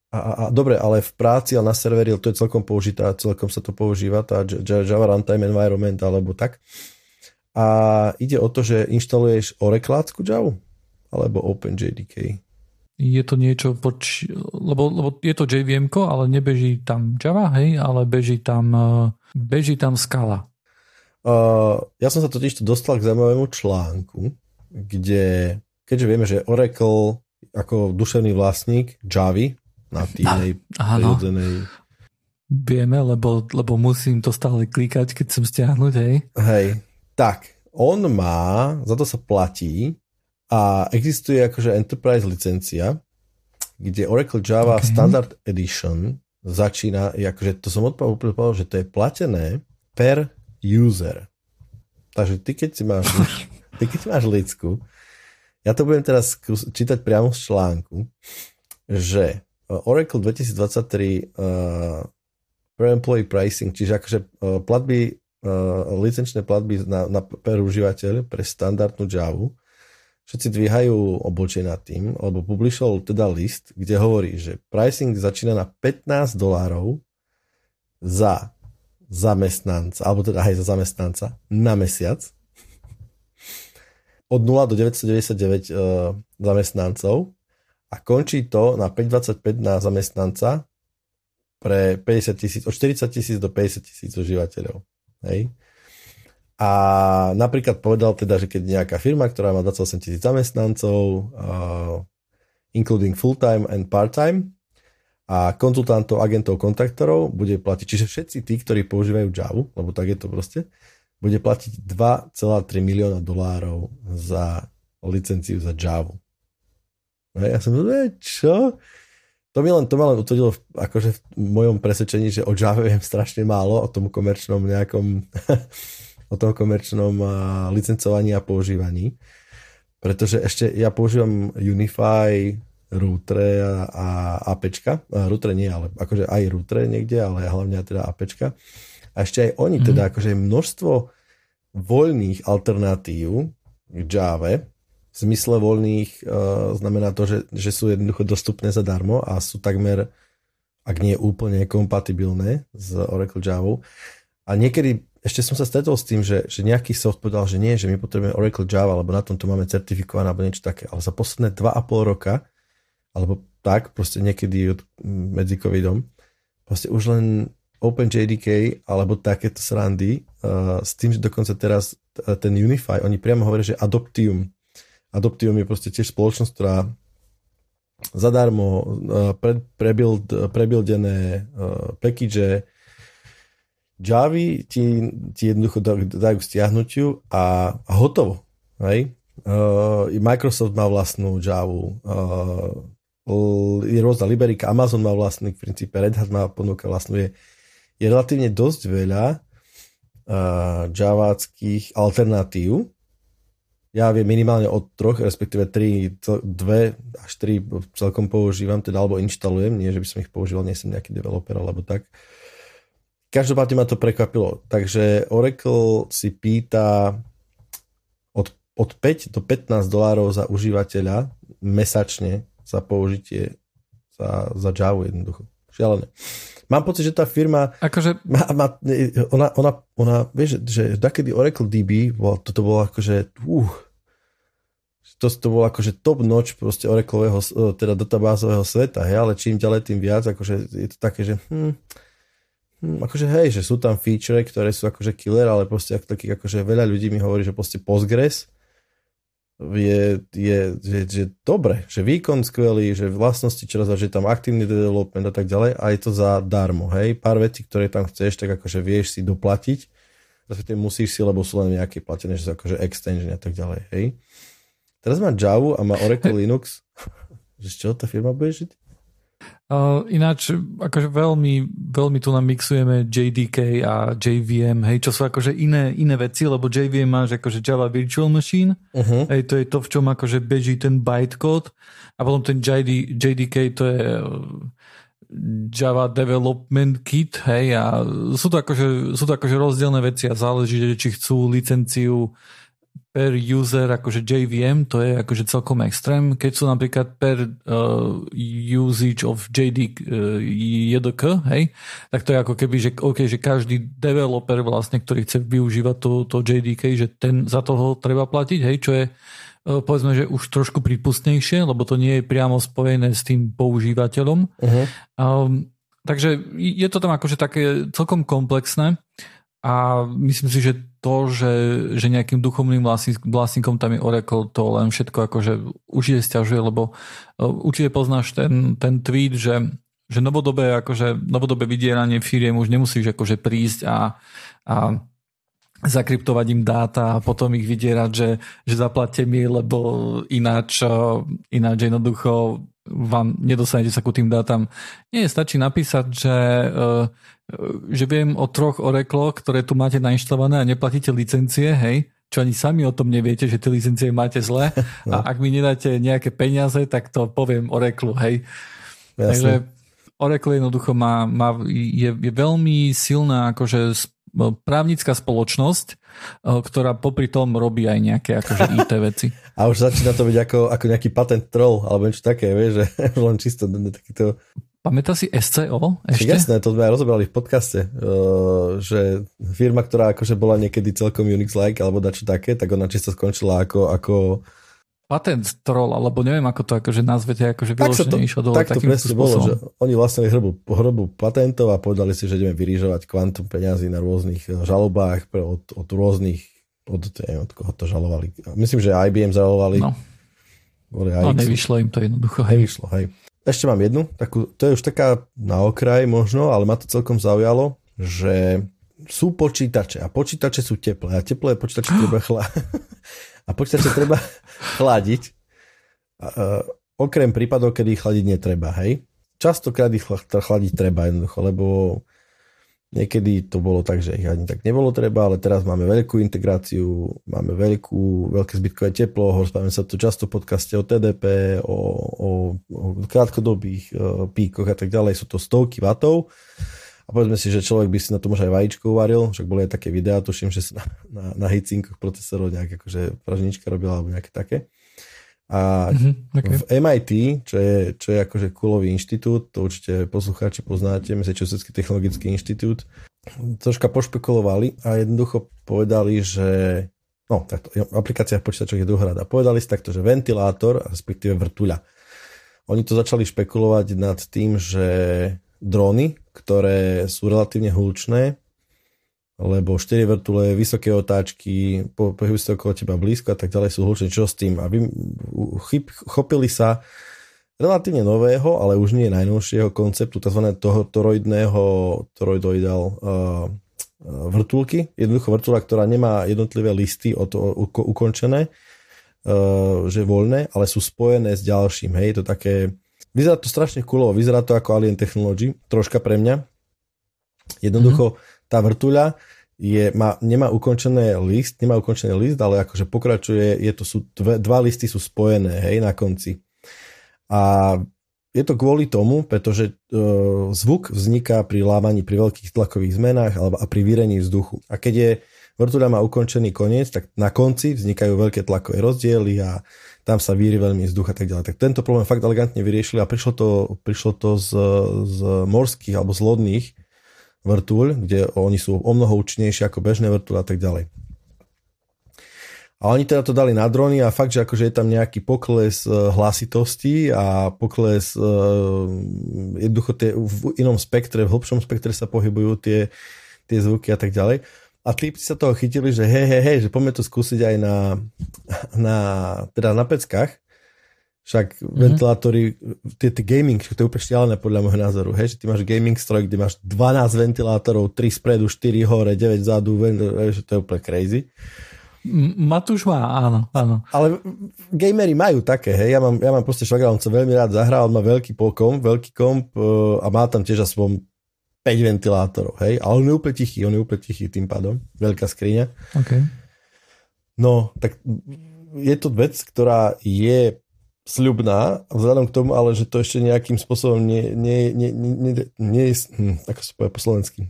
a, a, a dobre, ale v práci a na serveri to je celkom použitá, celkom sa to používa, tá Java Runtime Environment alebo tak. A ide o to, že inštaluješ Oracleácku Java alebo OpenJDK. je to niečo, poč, lebo, lebo je to JVM, ale nebeží tam Java, hej, ale beží tam, beží tam Scala. Uh, ja som sa totiž dostal k zaujímavému článku, kde, keďže vieme, že Oracle ako duševný vlastník Javy na tým prirodzenej... Vieme, lebo, lebo musím to stále klikať, keď som stiahnuť, hej. Hej, tak, on má, za to sa platí a existuje akože enterprise licencia, kde Oracle Java okay. Standard Edition začína, akože to som odpovedal, že to je platené per user. Takže ty keď si máš, ty keď máš lidsku, ja to budem teraz čítať priamo z článku, že Oracle 2023 uh, per employee pricing, čiže akože uh, platby, uh, licenčné platby na, na per užívateľ pre standardnú Java všetci dvíhajú obočie nad tým, lebo publishol teda list, kde hovorí, že pricing začína na 15 dolárov za zamestnanca, alebo teda aj za zamestnanca na mesiac. Od 0 do 999 uh, zamestnancov a končí to na 5,25 na zamestnanca pre 50 tisíc, od 40 tisíc do 50 tisíc užívateľov. Hej. A napríklad povedal teda, že keď nejaká firma, ktorá má 28 tisíc zamestnancov, uh, including full-time and part-time, a konzultantov, agentov, kontraktorov bude platiť, čiže všetci tí, ktorí používajú Java, lebo tak je to proste, bude platiť 2,3 milióna dolárov za licenciu za Java. A ja som povedal, čo? To mi len, to ma len utvrdilo akože v mojom presvedčení, že o Java viem strašne málo, o tom komerčnom nejakom o tom komerčnom licencovaní a používaní. Pretože ešte ja používam Unify, routere a, a APčka. A routere nie, ale akože aj routere niekde, ale hlavne teda APčka. A ešte aj oni, mm-hmm. teda akože množstvo voľných alternatív k Java, v zmysle voľných uh, znamená to, že, že sú jednoducho dostupné zadarmo a sú takmer, ak nie úplne kompatibilné s Oracle Java. A niekedy ešte som sa stretol s tým, že, že nejaký soft povedal, že nie, že my potrebujeme Oracle Java, alebo na tomto máme certifikované, alebo niečo také. Ale za posledné 2,5 roka, alebo tak, proste niekedy od, medzi covidom, proste už len OpenJDK alebo takéto srandy uh, s tým, že dokonca teraz ten Unify, oni priamo hovoria, že Adoptium. Adoptium je proste tiež spoločnosť, ktorá zadarmo uh, pre, prebuild, prebuildené uh, package Javy ti, ti jednoducho dajú k stiahnutiu a, a hotovo. Hej? Uh, Microsoft má vlastnú Javu, uh, je rôzna Liberika, Amazon má vlastný, v princípe Red Hat má ponúka vlastnú. Je, je relatívne dosť veľa uh, javáckých alternatív. Ja viem minimálne od troch, respektíve tri, dve až tri celkom používam, teda alebo inštalujem, nie že by som ich používal, nie som nejaký developer alebo tak. Každopádne ma to prekvapilo. Takže Oracle si pýta od, od 5 do 15 dolárov za užívateľa mesačne za použitie za, za Java jednoducho. Šialené. Mám pocit, že tá firma akože... má, má, ona, ona, ona, vieš, že takedy Oracle DB, bol, toto bolo akože uh, to, to bolo akože top notch proste Oracleového, teda databázového sveta, hej, ale čím ďalej, tým viac, akože je to také, že hm, Hm, akože hej, že sú tam feature, ktoré sú akože killer, ale proste ako taký, akože veľa ľudí mi hovorí, že proste Postgres je, je že, že dobre, že výkon skvelý, že vlastnosti čoraz že tam aktívny development a tak ďalej a je to za darmo, hej, pár vecí, ktoré tam chceš, tak akože vieš si doplatiť, respektíve musíš si, lebo sú len nejaké platené, že sú akože extension a tak ďalej, hej. Teraz má Java a má Oracle Linux, že z čoho tá firma bude žiť? Uh, ináč, akože veľmi, veľmi tu namixujeme JDK a JVM, hej, čo sú akože iné, iné veci, lebo JVM máš akože Java Virtual Machine, uh-huh. hej, to je to, v čom akože beží ten bytecode a potom ten JD, JDK to je uh, Java Development Kit, hej, a sú to akože, sú to akože rozdielne veci a záleží, či chcú licenciu per user akože JVM, to je akože celkom extrém. Keď sú napríklad per uh, usage of JD uh, JDK, hej, tak to je ako keby, že, okay, že každý developer vlastne, ktorý chce využívať to, to JDK, že ten za toho treba platiť, hej, čo je povedzme, že už trošku prípustnejšie, lebo to nie je priamo spojené s tým používateľom. Uh-huh. Um, takže je to tam akože také celkom komplexné a myslím si, že to, že, že nejakým duchovným vlastníkom tam je Oracle, to len všetko akože je stiažuje, lebo určite poznáš ten, ten tweet, že, že novodobé, akože, novodobé vydieranie firiem už nemusíš akože prísť a, a zakryptovať im dáta a potom ich vydierať, že, že zaplatte mi, lebo ináč, ináč jednoducho vám nedostanete sa ku tým dátam. Nie, stačí napísať, že, eh, že viem o troch orekloch, ktoré tu máte nainštalované a neplatíte licencie, hej, čo ani sami o tom neviete, že tie licencie máte zle no. a ak mi nedáte nejaké peniaze, tak to poviem Oracle, hej. Jasne. Takže Oracle jednoducho má, má, je, je veľmi silná akože právnická spoločnosť, ktorá popri tom robí aj nejaké akože IT veci. A už začína to byť ako, ako nejaký patent troll, alebo niečo také, vieš, že len čisto takýto... Pamätá si SCO ešte? Jasné, to sme aj rozobrali v podcaste, že firma, ktorá akože bola niekedy celkom Unix-like alebo dačo také, tak ona čisto skončila ako, ako patent troll, alebo neviem, ako to akože nazvete, akože vyloženie išlo dole tak to presne bolo, že oni vlastne hrobu, hrobu patentov a povedali si, že ideme vyrížovať kvantum peňazí na rôznych eh, žalobách pre, od, od rôznych, od, neviem, od koho to žalovali. Myslím, že IBM žalovali. No. no nevyšlo im to jednoducho. Hej. Nevyšlo, hej. Ešte mám jednu, takú, to je už taká na okraj možno, ale ma to celkom zaujalo, že sú počítače a počítače sú teplé a teplé počítače treba chla... a počítače treba chladiť. Uh, okrem prípadov, kedy ich chladiť netreba, hej. Častokrát ich chladiť treba jednoducho, lebo niekedy to bolo tak, že ich ani tak nebolo treba, ale teraz máme veľkú integráciu, máme veľkú, veľké zbytkové teplo, rozprávame sa tu často v podcaste o TDP, o, o, o krátkodobých uh, píkoch a tak ďalej, sú to stovky vatov a povedzme si, že človek by si na to možno aj vajíčko uvaril, však boli aj také videá, tuším, že sa na, na, na hitcinkoch procesorov nejak akože pražnička robila alebo nejaké také. A mm-hmm, okay. v MIT, čo je, čo je akože coolový inštitút, to určite poslucháči poznáte, Massachusettský technologický inštitút, troška pošpekulovali a jednoducho povedali, že no, takto, aplikácia v počítačoch je druhá Povedali si takto, že ventilátor, respektíve vrtuľa. Oni to začali špekulovať nad tým, že dróny, ktoré sú relatívne hlučné, lebo 4 vrtule, vysoké otáčky, pohybujú sa okolo teba blízko a tak ďalej sú hlučné. Čo s tým? A vy, chyb, chopili sa relatívne nového, ale už nie najnovšieho konceptu, tzv. toho toroidného, toroidoidal uh, vrtulky. Jednoducho vrtula, ktorá nemá jednotlivé listy od, ukončené, uh, že voľné, ale sú spojené s ďalším. Hej, to také Vyzerá to strašne kulovo, vyzerá to ako Alien Technology, troška pre mňa. Jednoducho mm-hmm. Tá vrtuľa je, má, nemá ukončené list, nemá ukončený list, ale akože pokračuje, je to, sú dve, dva listy sú spojené, hej, na konci. A je to kvôli tomu, pretože e, zvuk vzniká pri lávaní pri veľkých tlakových zmenách alebo a pri vyrení vzduchu. A keď je vrtuľa má ukončený koniec, tak na konci vznikajú veľké tlakové rozdiely a tam sa víri veľmi vzduch a tak ďalej. Tak tento problém fakt elegantne vyriešili a prišlo to, prišlo to z, z morských alebo z lodných vrtúľ, kde oni sú o mnoho účinnejšie ako bežné vrtúľ a tak ďalej. A oni teda to dali na drony a fakt, že akože je tam nejaký pokles e, hlasitosti a pokles uh, jednoducho tie, v inom spektre, v hlbšom spektre sa pohybujú tie, tie zvuky a tak ďalej a typci sa toho chytili, že hej, hej, hej, že poďme to skúsiť aj na, na, teda na peckách. Však mm-hmm. ventilátory, tie, tie gaming, to je úplne šialené podľa môjho názoru, hej, že ty máš gaming stroj, kde máš 12 ventilátorov, 3 spredu, 4 hore, 9 zadu, že to je úplne crazy. Matúš má, áno, áno. Ale gamery majú také, hej, ja mám, ja mám proste švagra, on sa veľmi rád zahral, on má veľký pokom, veľký komp uh, a má tam tiež aspoň 5 ventilátorov, hej, ale on je úplne tichý, on je úplne tichý tým pádom, veľká skriňa. Okay. No, tak je to vec, ktorá je sľubná, vzhľadom k tomu, ale že to ešte nejakým spôsobom nie, nie, nie, nie, nie, nie hm, ako sa povie po slovensky,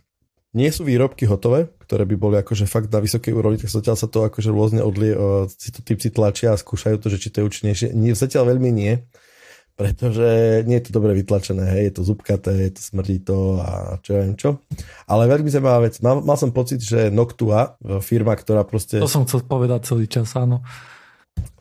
nie sú výrobky hotové, ktoré by boli akože fakt na vysokej úrovni, tak zatiaľ sa to akože rôzne odlie, si to typci tlačia a skúšajú to, že či to je účinnejšie. Nie, zatiaľ veľmi nie pretože nie je to dobre vytlačené, hej, je to zubkaté, je to smrdí to a čo ja viem čo. Ale veľmi zaujímavá vec. Mal, mal som pocit, že Noctua, firma, ktorá proste... To som chcel povedať celý čas, áno.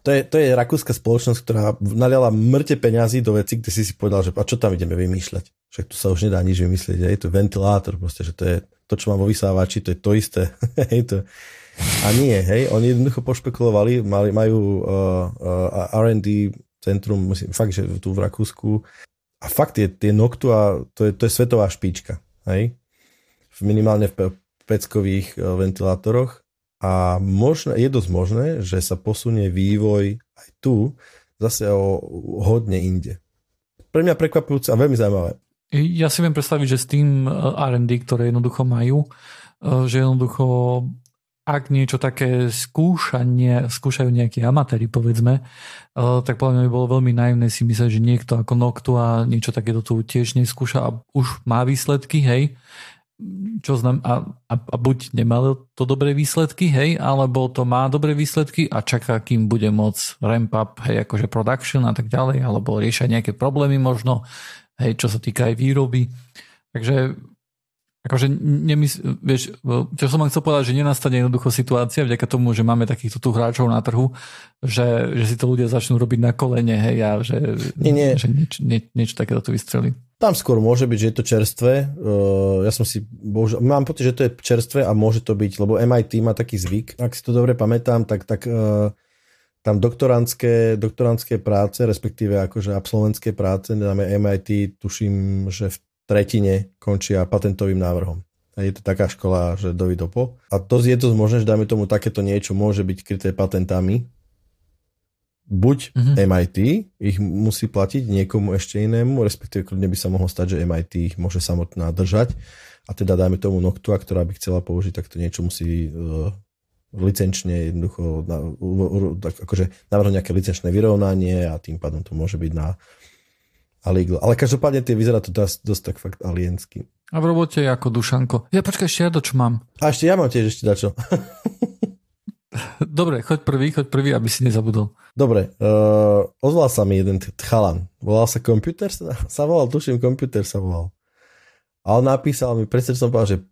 To je, to je rakúska spoločnosť, ktorá naliala mŕte peňazí do veci, kde si si povedal, že a čo tam ideme vymýšľať? Však tu sa už nedá nič vymyslieť. Je to ventilátor, proste, že to je to, čo mám vo vysávači, to je to isté. a nie, hej, oni jednoducho pošpekulovali, mali, majú uh, uh, R&D centrum, myslím, fakt, že tu v Rakúsku. A fakt, tie, tie Noctua, to je, to je svetová špička, hej? Minimálne v peckových uh, ventilátoroch a možno, je dosť možné, že sa posunie vývoj aj tu zase o hodne inde. Pre mňa prekvapujúce a veľmi zaujímavé. Ja si viem predstaviť, že s tým eh, R&D, ktoré jednoducho majú, eh, že jednoducho ak niečo také skúšanie, skúšajú nejakí amatéri, povedzme, eh, tak podľa mňa by bolo veľmi naivné si myslieť, že niekto ako Noctua niečo takéto tu tiež neskúša a už má výsledky, hej čo znam, a, a, a buď nemalo to dobré výsledky, hej, alebo to má dobré výsledky a čaká, kým bude môcť ramp up, hej, akože production a tak ďalej, alebo riešať nejaké problémy možno, hej, čo sa týka aj výroby. Takže akože nemysl, vieš, čo som vám chcel povedať, že nenastane jednoducho situácia vďaka tomu, že máme takýchto tu hráčov na trhu, že, že si to ľudia začnú robiť na kolene, hej, a že, nie, nie. že nieč, nie, niečo takéto tu vystrelí. Tam skôr môže byť, že je to čerstvé. Uh, ja som si, bohužiaľ, mám pocit, že to je čerstvé a môže to byť, lebo MIT má taký zvyk. Ak si to dobre pamätám, tak, tak uh, tam doktorantské, doktorantské práce, respektíve akože absolventské práce, dáme MIT, tuším, že v tretine končia patentovým návrhom. Je to taká škola, že dovidopo. A to je to možné, že dáme tomu takéto niečo môže byť kryté patentami, buď mm-hmm. MIT ich musí platiť niekomu ešte inému, respektíve kľudne by sa mohlo stať, že MIT ich môže samotná držať a teda dajme tomu Noctua, ktorá by chcela použiť, tak to niečo musí uh, licenčne jednoducho na, uh, tak akože navrhnúť nejaké licenčné vyrovnanie a tým pádom to môže byť na a legal. Ale každopádne tie vyzerá to dosť, dosť tak fakt aliensky. A v robote je ako Dušanko. Ja počkaj, ešte ja čo mám. A ešte ja mám tiež ešte dačo. Dobre, choď prvý, choď prvý, aby si nezabudol. Dobre, uh, ozval sa mi jeden chalan. Volal sa Computer? Sa volal, tuším, Computer sa volal. A on napísal mi, presne som povedal, že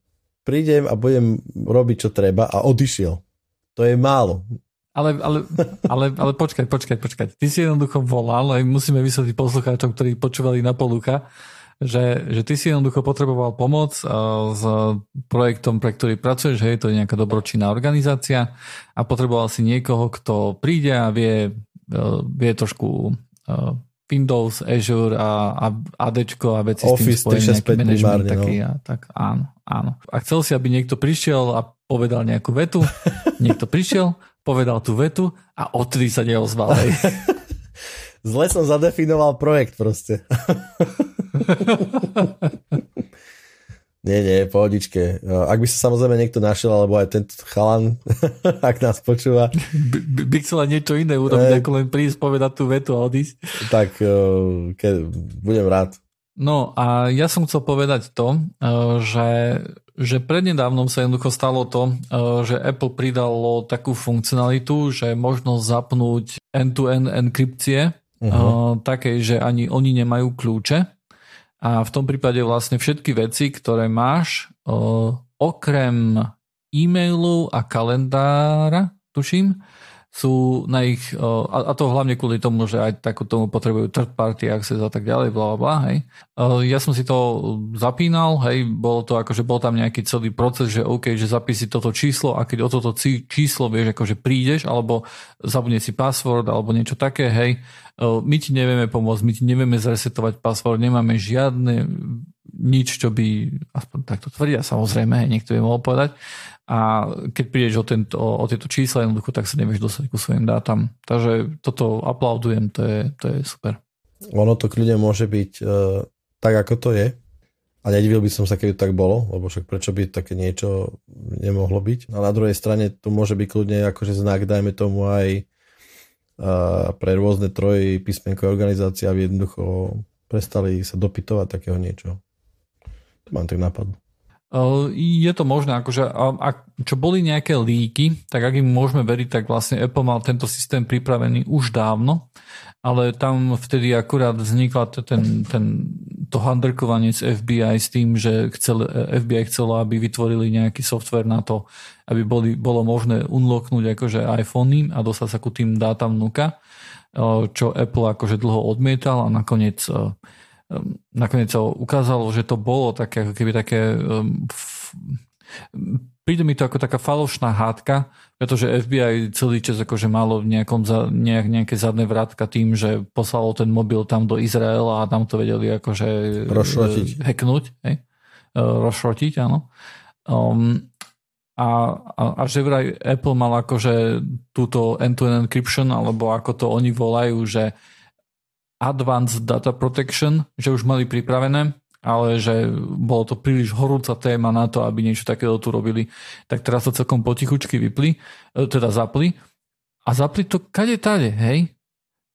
prídem a budem robiť, čo treba a odišiel. To je málo. Ale, ale, ale, ale počkaj, počkaj, počkaj. Ty si jednoducho volal, aj musíme vysvetliť poslucháčom, ktorí počúvali na poluka, že, že ty si jednoducho potreboval pomoc s projektom, pre ktorý pracuješ, hej, to je nejaká dobročinná organizácia a potreboval si niekoho, kto príde a vie, e, vie trošku e, Windows, Azure a, a ADčko a veci Office s tým spojené, nejaký management no. taký a tak áno, áno. A chcel si, aby niekto prišiel a povedal nejakú vetu, niekto prišiel, povedal tú vetu a odtedy sa neozval. Zle som zadefinoval projekt proste. nie, nie, pohodičke. Ak by sa samozrejme niekto našiel, alebo aj tento chalan, ak nás počúva. By, by chcela niečo iné urobiť, e... ako len prísť, povedať tú vetu a odísť. Tak e, ke, budem rád. No a ja som chcel povedať to, e, že, že prednedávnom sa jednoducho stalo to, že Apple pridalo takú funkcionalitu, že možno zapnúť end-to-end enkripcie uh-huh. takej, že ani oni nemajú kľúče. A v tom prípade vlastne všetky veci, ktoré máš, okrem e-mailu a kalendára, tuším, sú na ich, a to hlavne kvôli tomu, že aj takú tomu potrebujú third party access a tak ďalej, bla bla, hej. Ja som si to zapínal, hej, bolo to akože bol tam nejaký celý proces, že OK, že zapísi toto číslo a keď o toto číslo vieš, akože prídeš, alebo zabudne si password, alebo niečo také, hej, my ti nevieme pomôcť, my ti nevieme zresetovať password, nemáme žiadne nič, čo by, aspoň takto tvrdia samozrejme, hej, niekto by mohol povedať, a keď prídeš o, tento, o, tieto čísla jednoducho, tak sa nevieš dostať ku svojim dátam. Takže toto aplaudujem, to je, to je super. Ono to kľudne môže byť uh, tak, ako to je. A nedivil by som sa, keby to tak bolo, lebo však prečo by také niečo nemohlo byť. A na druhej strane to môže byť kľudne akože znak, dajme tomu aj uh, pre rôzne troj písmenkové organizácie, aby jednoducho prestali sa dopytovať takého niečo. To mám tak napadlo. Je to možné, akože ak, čo boli nejaké líky, tak ak im môžeme veriť, tak vlastne Apple mal tento systém pripravený už dávno, ale tam vtedy akurát vznikla ten, ten, to handrkovanie z FBI s tým, že chcel, FBI chcelo, aby vytvorili nejaký software na to, aby boli, bolo možné unlocknúť akože iPhony a dostať sa ku tým dátam vnúka, čo Apple akože dlho odmietal a nakoniec nakoniec sa ukázalo, že to bolo také, ako keby také príde mi to ako taká falošná hádka, pretože FBI celý čas akože malo nejakom za, nejak, nejaké zadné vrátka tým, že poslalo ten mobil tam do Izraela a tam to vedeli akože rozšrotiť. E, hacknúť, hej? E, rozšrotiť, áno. Um, a, a, a že vraj Apple mal akože túto end-to-end encryption, alebo ako to oni volajú, že Advanced Data Protection, že už mali pripravené ale že bolo to príliš horúca téma na to, aby niečo takéto tu robili. Tak teraz to celkom potichučky vypli, e, teda zapli a zapli to kade tade, hej?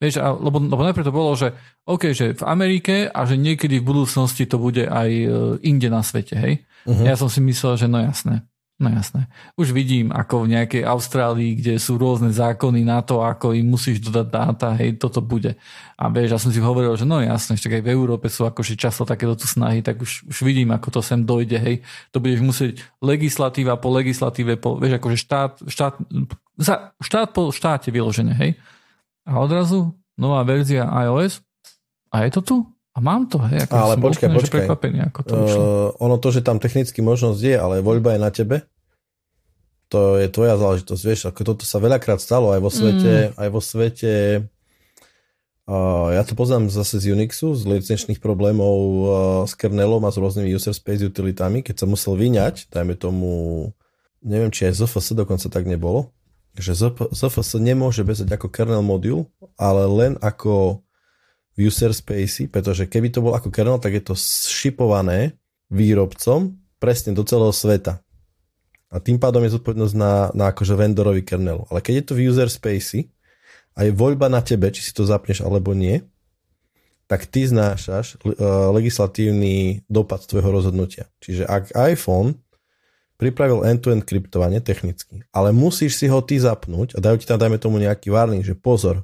Vieš, a, lebo, lebo najprv to bolo, že OK, že v Amerike a že niekedy v budúcnosti to bude aj e, inde na svete, hej? Uh-huh. Ja som si myslel, že no jasné. No jasné. Už vidím, ako v nejakej Austrálii, kde sú rôzne zákony na to, ako im musíš dodať dáta, hej, toto bude. A vieš, ja som si hovoril, že no jasné, však aj v Európe sú akože často takéto tu snahy, tak už, už vidím, ako to sem dojde, hej. To budeš musieť legislatíva po legislatíve, po, vieš, akože štát, štát, za, štát po štáte vyložené, hej. A odrazu nová verzia iOS a je to tu? A mám to, hej. Ako ale počkaj, úplne, počkaj. Ako to uh, ono to, že tam technicky možnosť je, ale voľba je na tebe. To je tvoja záležitosť, vieš, ako toto sa veľakrát stalo aj vo svete, mm. aj vo svete uh, ja to poznám zase z Unixu, z licenčných problémov uh, s kernelom a s rôznymi user space utilitami, keď sa musel vyňať, dajme tomu, neviem, či aj ZFS dokonca tak nebolo, že ZFS nemôže bezať ako kernel modul, ale len ako user spacey, pretože keby to bolo ako kernel, tak je to šipované výrobcom presne do celého sveta. A tým pádom je zodpovednosť na, na akože vendorový kernel. Ale keď je to v user spacey a je voľba na tebe, či si to zapneš alebo nie, tak ty znášaš uh, legislatívny dopad tvojho rozhodnutia. Čiže ak iPhone pripravil end-to-end kryptovanie technicky, ale musíš si ho ty zapnúť a dajú ti tam, dajme tomu nejaký warning, že pozor,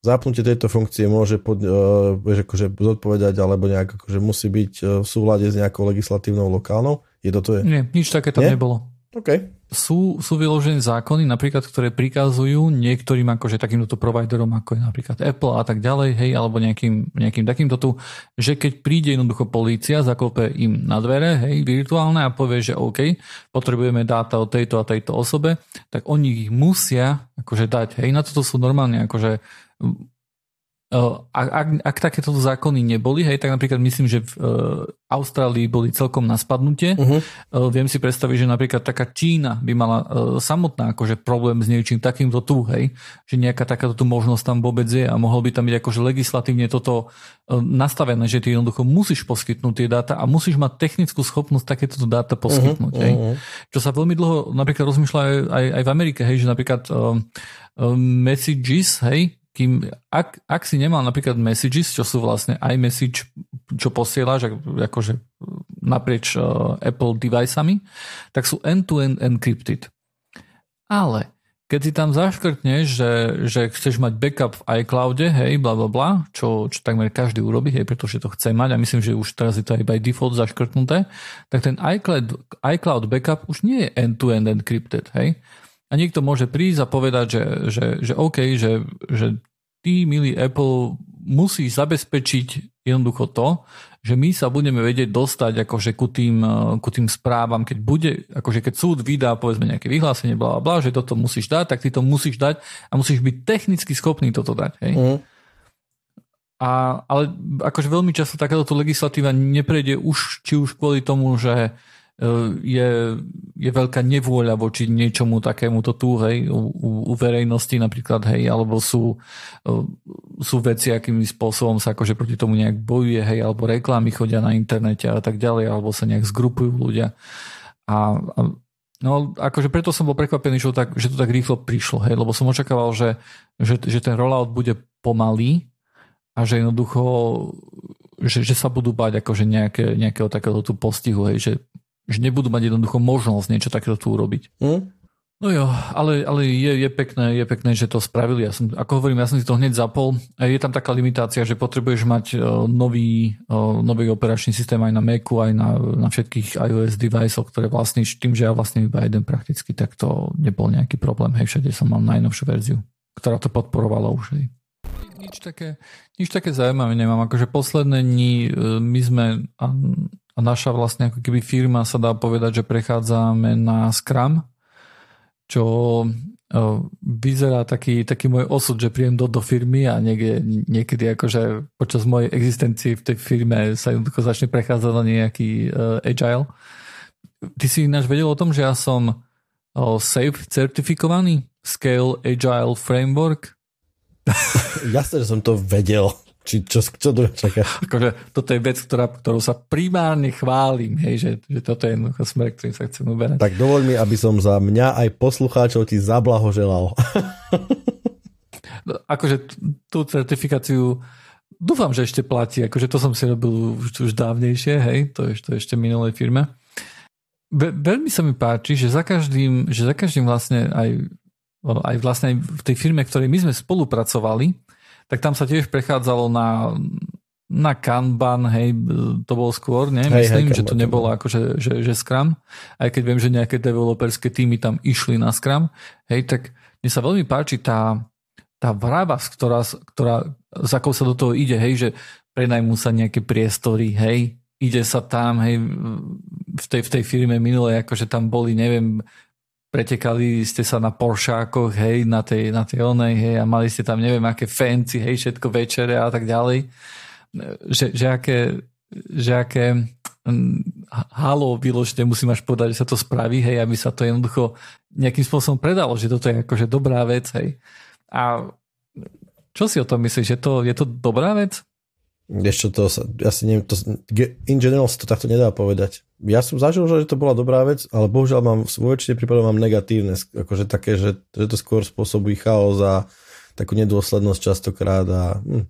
zapnutie tejto funkcie môže pod, uh, akože zodpovedať alebo nejak akože musí byť uh, v súlade s nejakou legislatívnou lokálnou. Je to to je? Nie, nič také tam Nie? nebolo. OK. Sú, sú vyložené zákony, napríklad, ktoré prikazujú niektorým akože takýmto providerom, ako je napríklad Apple a tak ďalej, hej, alebo nejakým, nejakým takýmto tu, že keď príde jednoducho polícia, zaklope im na dvere, hej, virtuálne a povie, že OK, potrebujeme dáta o tejto a tejto osobe, tak oni ich musia akože dať, hej, na toto sú normálne akože Hm. ak, ak, ak takéto zákony neboli, hej, tak napríklad myslím, že v e, Austrálii boli celkom na spadnutie. Uh-huh. Viem si predstaviť, že napríklad taká Čína by mala e, samotná akože problém s niečím takýmto tu, hej, že nejaká takáto tu možnosť tam vôbec je a mohol by tam byť akože legislatívne toto e, nastavené, že ty jednoducho musíš poskytnúť tie dáta a musíš mať technickú schopnosť takéto dáta mhm, poskytnúť. Uh-huh. Hej. Mhm, Čo sa veľmi dlho napríklad rozmýšľa aj, aj, aj v Amerike, hej, že napríklad uh, messages, hej, kým, ak, ak si nemal napríklad messages, čo sú vlastne iMessage, čo posielaš akože naprieč uh, Apple deviceami, tak sú end-to-end encrypted. Ale keď si tam zaškrtneš, že, že chceš mať backup v iCloude, hej, bla bla bla, čo, čo takmer každý urobí, hej, pretože to chce mať a myslím, že už teraz je to aj by default zaškrtnuté, tak ten iCloud, iCloud backup už nie je end-to-end encrypted, hej. A niekto môže prísť a povedať, že, že, že OK, že, že ty, milý Apple, musí zabezpečiť jednoducho to, že my sa budeme vedieť dostať akože ku tým, ku tým správam, keď bude, akože keď súd vydá povedzme nejaké vyhlásenie, bla, bla, že toto musíš dať, tak ty to musíš dať a musíš byť technicky schopný toto dať. Hej? Mm. A, ale akože veľmi často takáto legislatíva neprejde už, či už kvôli tomu, že je, je veľká nevôľa voči niečomu takému to tu, hej, u, u verejnosti napríklad, hej, alebo sú, e, sú veci, akým spôsobom sa akože proti tomu nejak bojuje, hej, alebo reklamy chodia na internete a tak ďalej, alebo sa nejak zgrupujú ľudia. A, a No, akože preto som bol prekvapený, že to tak, že to tak rýchlo prišlo, hej, lebo som očakával, že, že, že ten rollout bude pomalý a že jednoducho, že, že sa budú bať akože nejaké, nejakého takého tu postihu, hej, že že nebudú mať jednoducho možnosť niečo takéto tu urobiť. Hmm? No jo, ale, ale je, je, pekné, je pekné, že to spravili. Ja som, ako hovorím, ja som si to hneď zapol. Je tam taká limitácia, že potrebuješ mať uh, nový, uh, nový operačný systém aj na Macu, aj na, na všetkých iOS device ktoré vlastníš. Tým, že ja vlastne iba jeden prakticky, tak to nebol nejaký problém. Hej, všade som mal najnovšiu verziu, ktorá to podporovala už. Hej. Nič také, nič také zaujímavé nemám. Akože posledné dni e, my sme a, naša vlastne ako keby firma sa dá povedať, že prechádzame na Scrum, čo vyzerá taký, taký môj osud, že príjem do, do firmy a niekde, niekedy akože počas mojej existencii v tej firme sa jednoducho začne prechádzať na nejaký uh, agile. Ty si ináč vedel o tom, že ja som uh, SAFE certifikovaný Scale Agile Framework? Jasne, že som to vedel. Či čo, čo druhé čaká? Akože, toto je vec, ktorá, ktorú sa primárne chválim, hej, že, že toto je jednoducho smer, ktorým sa chcem uberať. Tak dovol mi, aby som za mňa aj poslucháčov ti zablahoželal. no, akože tú certifikáciu dúfam, že ešte platí, akože to som si robil už, už dávnejšie, hej, to je to ešte minulej firme. Ve, veľmi sa mi páči, že za každým, že za každým vlastne aj, aj vlastne v tej firme, ktorej my sme spolupracovali, tak tam sa tiež prechádzalo na, na Kanban, hej, to bolo skôr, ne? Hej, Myslím, hej, že to nebolo ako, že, že, že Scrum, aj keď viem, že nejaké developerské týmy tam išli na Scrum, hej, tak mne sa veľmi páči tá, tá vrava, ktorá, ktorá, za akou sa do toho ide, hej, že prenajmú sa nejaké priestory, hej, ide sa tam, hej, v tej, v tej firme minulej, akože tam boli, neviem, pretekali ste sa na Poršákoch, hej, na tej, na tej onej, hej, a mali ste tam neviem aké fancy, hej, všetko večere a tak ďalej. Že, že aké, že aké hm, halo vyložte, musím až povedať, že sa to spraví, hej, aby sa to jednoducho nejakým spôsobom predalo, že toto je akože dobrá vec, hej. A čo si o tom myslíš, že to, je to dobrá vec? Ešte to sa, ja si neviem, to, in general sa to takto nedá povedať. Ja som zažil, že to bola dobrá vec, ale bohužiaľ mám vo väčšine prípadov mám negatívne, akože také, že, že to skôr spôsobuje chaos a takú nedôslednosť častokrát. A, hm.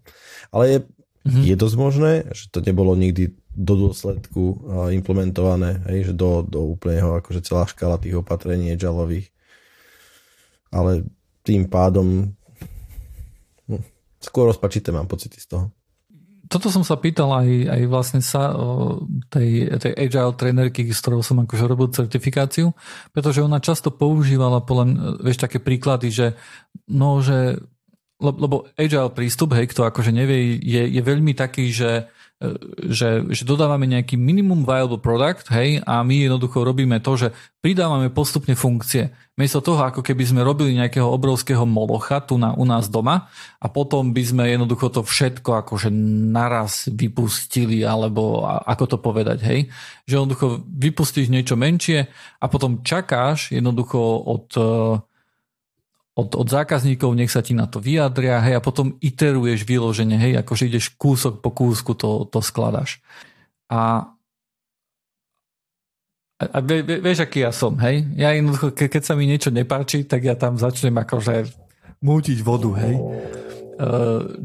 Ale je, mm-hmm. je dosť možné, že to nebolo nikdy do dôsledku implementované, hej, že do, do úplného, akože celá škála tých opatrení agileových. Ale tým pádom hm, skôr rozpačité mám pocity z toho toto som sa pýtal aj, aj vlastne sa o tej, tej agile trenerky, s ktorou som akože robil certifikáciu, pretože ona často používala podľa, vieš, také príklady, že no, že lebo agile prístup, hej, kto akože nevie, je, je veľmi taký, že že, že dodávame nejaký minimum viable product, hej, a my jednoducho robíme to, že pridávame postupne funkcie. Miesto toho, ako keby sme robili nejakého obrovského molocha tu na, u nás doma a potom by sme jednoducho to všetko akože naraz vypustili, alebo ako to povedať, hej. Že jednoducho vypustíš niečo menšie a potom čakáš jednoducho od od, od zákazníkov, nech sa ti na to vyjadria, hej, a potom iteruješ vyloženie, hej, akože ideš kúsok po kúsku to, to skladaš. A, a vie, vieš, aký ja som, hej? Ja jednoducho, ke, keď sa mi niečo nepáči, tak ja tam začnem akože mútiť vodu, hej? E,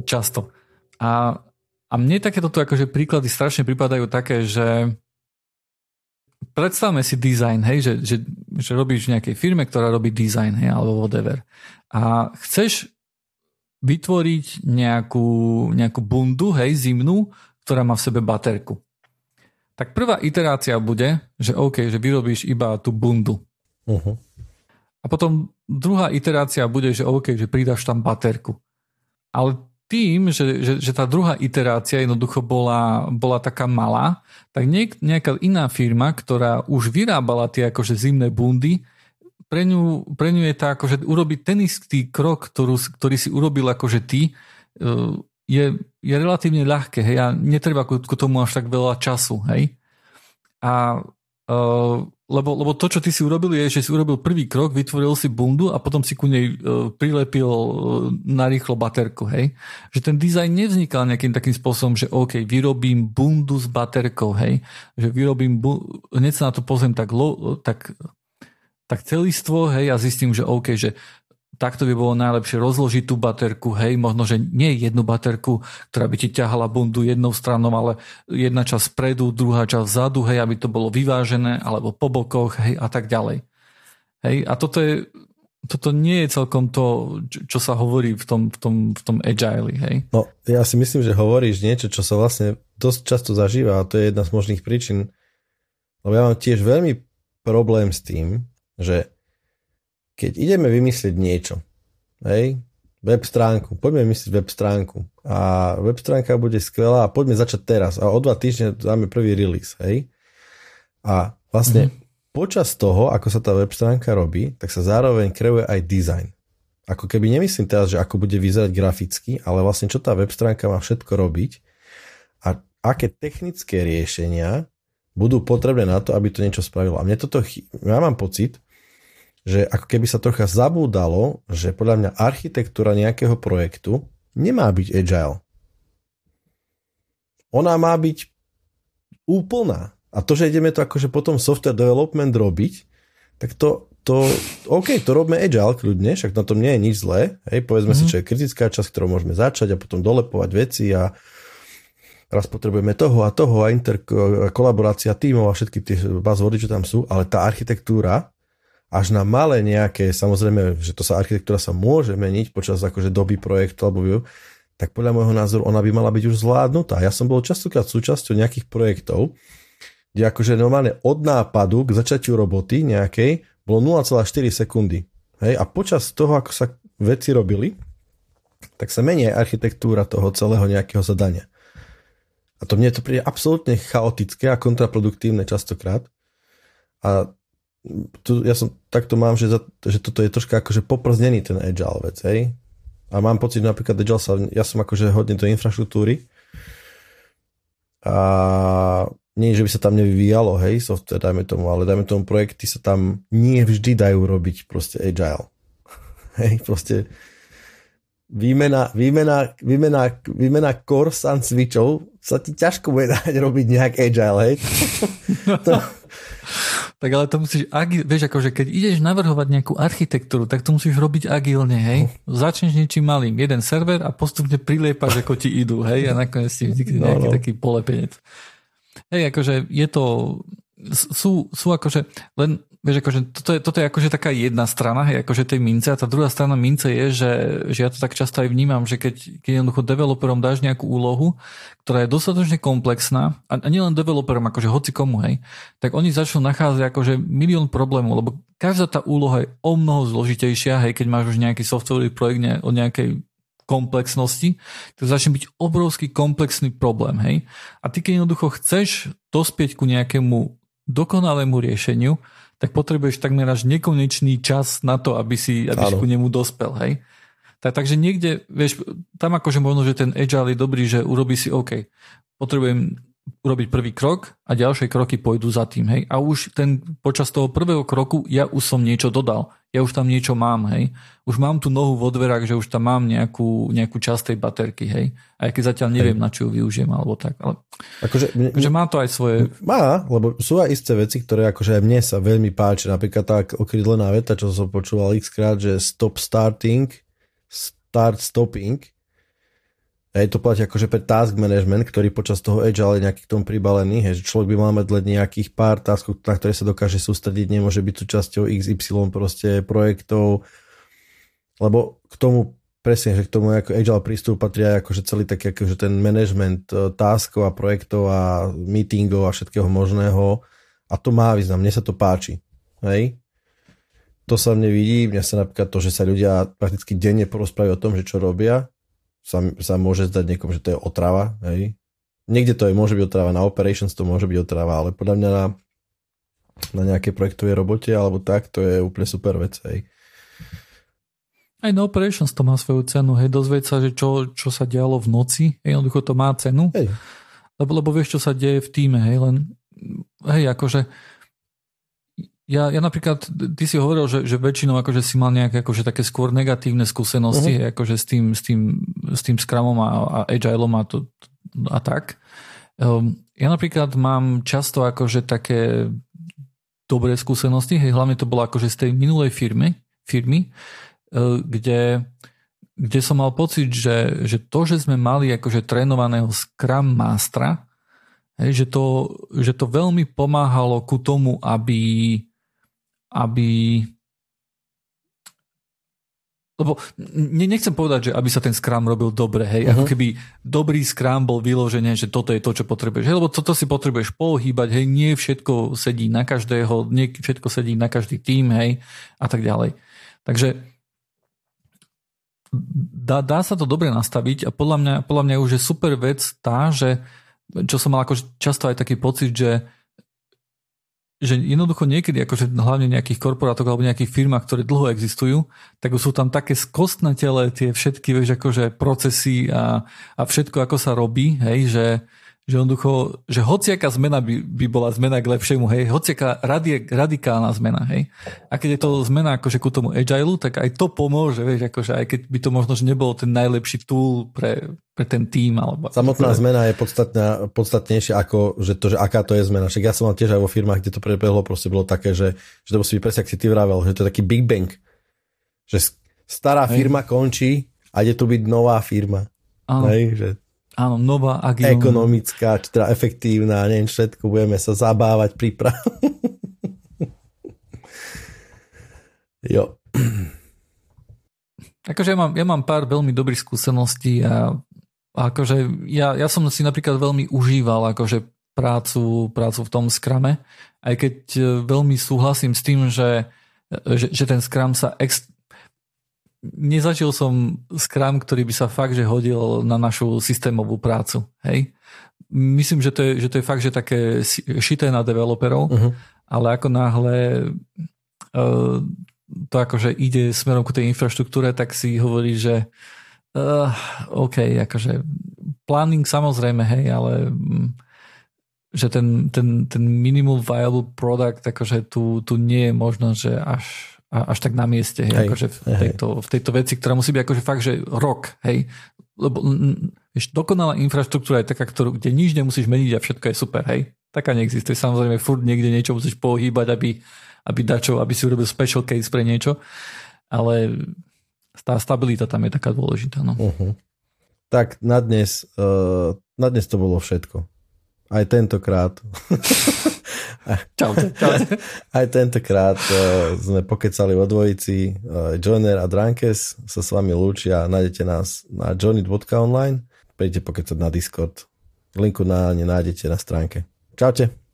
často. A, a mne takéto akože príklady strašne pripadajú také, že predstavme si design, hej, že, že, že robíš v nejakej firme, ktorá robí design, hej, alebo whatever. A chceš vytvoriť nejakú, nejakú bundu, hej, zimnú, ktorá má v sebe baterku. Tak prvá iterácia bude, že OK, že vyrobíš iba tú bundu. Uh-huh. A potom druhá iterácia bude, že OK, že pridáš tam baterku. Ale tým, že, že, že tá druhá iterácia jednoducho bola, bola taká malá, tak niek, nejaká iná firma, ktorá už vyrábala tie akože zimné bundy, pre ňu, pre ňu je tá akože urobiť ten istý krok, ktorú, ktorý si urobil akože ty, e, je, je relatívne ľahké, hej, a netreba k tomu až tak veľa času, hej. A uh, lebo, lebo to, čo ty si urobil, je, že si urobil prvý krok, vytvoril si bundu a potom si ku nej uh, prilepil uh, narýchlo baterku, hej. Že ten dizajn nevznikal nejakým takým spôsobom, že OK, vyrobím bundu s baterkou, hej. Že vyrobím, bu- hneď sa na to pozriem tak, lo, tak, tak celistvo, hej, a zistím, že OK, že takto by bolo najlepšie rozložiť tú baterku, hej, možno, že nie jednu baterku, ktorá by ti ťahala bundu jednou stranou, ale jedna časť spredu, druhá časť vzadu, hej, aby to bolo vyvážené, alebo po bokoch, hej, a tak ďalej. Hej, a toto je, toto nie je celkom to, čo sa hovorí v tom, v tom, v tom agile, hej? No, ja si myslím, že hovoríš niečo, čo sa vlastne dosť často zažíva a to je jedna z možných príčin, lebo ja mám tiež veľmi problém s tým, že keď ideme vymyslieť niečo, hej, web stránku, poďme vymyslieť web stránku a web stránka bude skvelá a poďme začať teraz a o dva týždne dáme prvý release, hej. A vlastne mm-hmm počas toho, ako sa tá web stránka robí, tak sa zároveň kreuje aj design. Ako keby nemyslím teraz, že ako bude vyzerať graficky, ale vlastne čo tá web stránka má všetko robiť a aké technické riešenia budú potrebné na to, aby to niečo spravilo. A mne toto, ja mám pocit, že ako keby sa trocha zabúdalo, že podľa mňa architektúra nejakého projektu nemá byť agile. Ona má byť úplná. A to, že ideme to akože potom software development robiť, tak to, to OK, to robíme agile kľudne, však na tom nie je nič zlé. Hej, povedzme mm-hmm. si, čo je kritická časť, ktorou môžeme začať a potom dolepovať veci a raz potrebujeme toho a toho a inter, kolaborácia tímov a všetky tie buzzwordy, čo tam sú, ale tá architektúra až na malé nejaké, samozrejme, že to sa architektúra sa môže meniť počas akože doby projektu alebo tak podľa môjho názoru ona by mala byť už zvládnutá. Ja som bol častokrát súčasťou nejakých projektov, kde akože normálne od nápadu k začatiu roboty nejakej bolo 0,4 sekundy. Hej? A počas toho, ako sa veci robili, tak sa mení aj architektúra toho celého nejakého zadania. A to mne to príde absolútne chaotické a kontraproduktívne častokrát. A tu, ja som takto mám, že, za, že toto je troška akože poprznený ten agile vec, hej. A mám pocit, že napríklad agile sa, ja som akože hodne do infraštruktúry a nie, že by sa tam nevyvíjalo, hej, software, dajme tomu, ale dajme tomu projekty sa tam nie vždy dajú robiť proste agile. hej, proste výmena, výmena, výmena, výmena course and switchov sa ti ťažko bude dať robiť nejak agile, hej. to... Tak ale to musíš, agil, vieš, akože keď ideš navrhovať nejakú architektúru, tak to musíš robiť agilne, hej. Začneš niečím malým, jeden server a postupne priliepaš, ako ti idú, hej, a nakoniec si vznikne no, nejaký no, no. taký polepenec. Hej, akože je to, sú, sú akože, len, vieš, akože toto je, toto je akože taká jedna strana, hej, akože tej mince a tá druhá strana mince je, že, že ja to tak často aj vnímam, že keď, keď jednoducho developerom dáš nejakú úlohu, ktorá je dostatočne komplexná, a, a nielen developerom, akože hoci komu, hej, tak oni začnú nachádzať akože milión problémov, lebo každá tá úloha je o mnoho zložitejšia, hej, keď máš už nejaký softwarový projekt ne, o nejakej komplexnosti, to začne byť obrovský komplexný problém. Hej? A ty keď jednoducho chceš dospieť ku nejakému dokonalému riešeniu, tak potrebuješ takmer až nekonečný čas na to, aby si, aby si ku nemu dospel. Hej? Tak, takže niekde, vieš, tam akože možno, že ten agile je dobrý, že urobí si OK, potrebujem urobiť prvý krok a ďalšie kroky pôjdu za tým, hej. A už ten, počas toho prvého kroku ja už som niečo dodal. Ja už tam niečo mám, hej. Už mám tú nohu vo dverách, že už tam mám nejakú, nejakú časť tej baterky, hej. Aj keď zatiaľ neviem, hej. na čo ju využijem, alebo tak. Ale, akože, mne, akože má to aj svoje... Má, lebo sú aj isté veci, ktoré akože aj mne sa veľmi páči. Napríklad tá okrydlená veta, čo som počúval x krát, že stop starting, start stopping, Hej, to platí akože pre task management, ktorý počas toho agile je nejaký k tomu pribalený, hej, že človek by mal mať len nejakých pár taskov, na ktoré sa dokáže sústrediť, nemôže byť súčasťou XY proste projektov, lebo k tomu presne, že k tomu ako agile prístup patrí aj akože celý taký akože ten management e, taskov a projektov a meetingov a všetkého možného. A to má význam, mne sa to páči, hej. To sa mne vidí, mňa sa napríklad to, že sa ľudia prakticky denne porozprávajú o tom, že čo robia, sa, sa môže zdať niekomu, že to je otrava, hej. Niekde to je, môže byť otrava, na operations to môže byť otrava, ale podľa mňa na, na nejakej projektovej robote alebo tak, to je úplne super vec, hej. Aj na operations to má svoju cenu, hej, dozvieť sa, že čo, čo sa dialo v noci, hej, jednoducho to má cenu, hej. Lebo, lebo vieš, čo sa deje v týme, hej, len, hej, akože ja, ja napríklad, ty si hovoril, že, že väčšinou akože si mal nejaké akože také skôr negatívne skúsenosti uh-huh. akože s tým, s tým, s tým Scrumom a, a Agileom a, to, a tak. Um, ja napríklad mám často akože také dobré skúsenosti, hej, hlavne to bolo akože z tej minulej firmy, firmy, uh, kde, kde som mal pocit, že, že to, že sme mali akože trénovaného Scrum Mastera, hej, že, to, že to veľmi pomáhalo ku tomu, aby aby lebo ne, nechcem povedať, že aby sa ten Scrum robil dobre, hej, uh-huh. ako mhm. keby dobrý Scrum bol vyložené, že toto je to, čo potrebuješ, hej, lebo toto si potrebuješ pohýbať, hej, nie všetko sedí na každého, nie všetko sedí na každý tým, hej, a tak ďalej. Takže dá, dá sa to dobre nastaviť a podľa mňa, podľa mňa už je super vec tá, že čo som mal ako často aj taký pocit, že že jednoducho niekedy, akože hlavne nejakých korporátoch alebo nejakých firmách, ktoré dlho existujú, tak sú tam také skostnatele tie všetky, vieš, akože procesy a, a všetko, ako sa robí, hej, že, že jednoducho, že hociaká zmena by, by bola zmena k lepšiemu, hej, hociaká radi, radikálna zmena, hej. A keď je to zmena akože ku tomu agile, tak aj to pomôže, vieš, akože aj keď by to možno, že nebol ten najlepší tool pre, pre ten tým. Alebo Samotná pre... zmena je podstatná, podstatnejšia ako že to, že aká to je zmena. Však ja som mal tiež aj vo firmách, kde to prebehlo, proste bolo také, že, že to musí byť presne, ak si ty vravel, že to je taký Big Bang. Že stará firma hej. končí a ide tu byť nová firma. Hej, že Áno, nová agilná. Ekonomická, či teda efektívna, neviem všetko, budeme sa zabávať príprav. jo. Akože ja mám, ja mám pár veľmi dobrých skúseností a, a akože ja, ja som si napríklad veľmi užíval akože prácu, prácu v tom skrame, aj keď e, veľmi súhlasím s tým, že, že, že ten skram sa ex, nezažil som Scrum, ktorý by sa fakt, že hodil na našu systémovú prácu. Hej? Myslím, že to je, že to je fakt, že také šité na developerov, uh-huh. ale ako náhle uh, to akože ide smerom ku tej infraštruktúre, tak si hovorí, že uh, OK, akože planning samozrejme, hej, ale um, že ten, ten, ten minimum viable product, akože tu, tu nie je možno, že až až tak na mieste, hej, hej, akože v, tejto, v tejto veci, ktorá musí byť akože fakt, že rok, hej, lebo vieš, dokonalá infraštruktúra je taká, ktorú, kde nič nemusíš meniť a všetko je super, hej. Taká neexistuje. Samozrejme, furt niekde niečo musíš pohýbať, aby, aby dačo, aby si urobil special case pre niečo, ale tá stabilita tam je taká dôležitá. No. Uh-huh. Tak na dnes, uh, na dnes to bolo všetko. Aj tentokrát. Čaute, čaute. Aj tentokrát uh, sme pokecali o dvojici. Uh, Joiner a Drankes sa s vami lúčia. Nájdete nás na johnny.online. Príďte pokecať na Discord. Linku na ne nájdete na stránke. Čaute.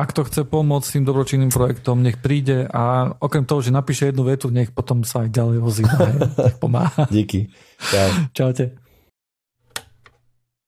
Ak to chce pomôcť s tým dobročinným projektom, nech príde a okrem toho, že napíše jednu vetu, nech potom sa aj ďalej vozí. pomáha. Díky. Čau. Čaute.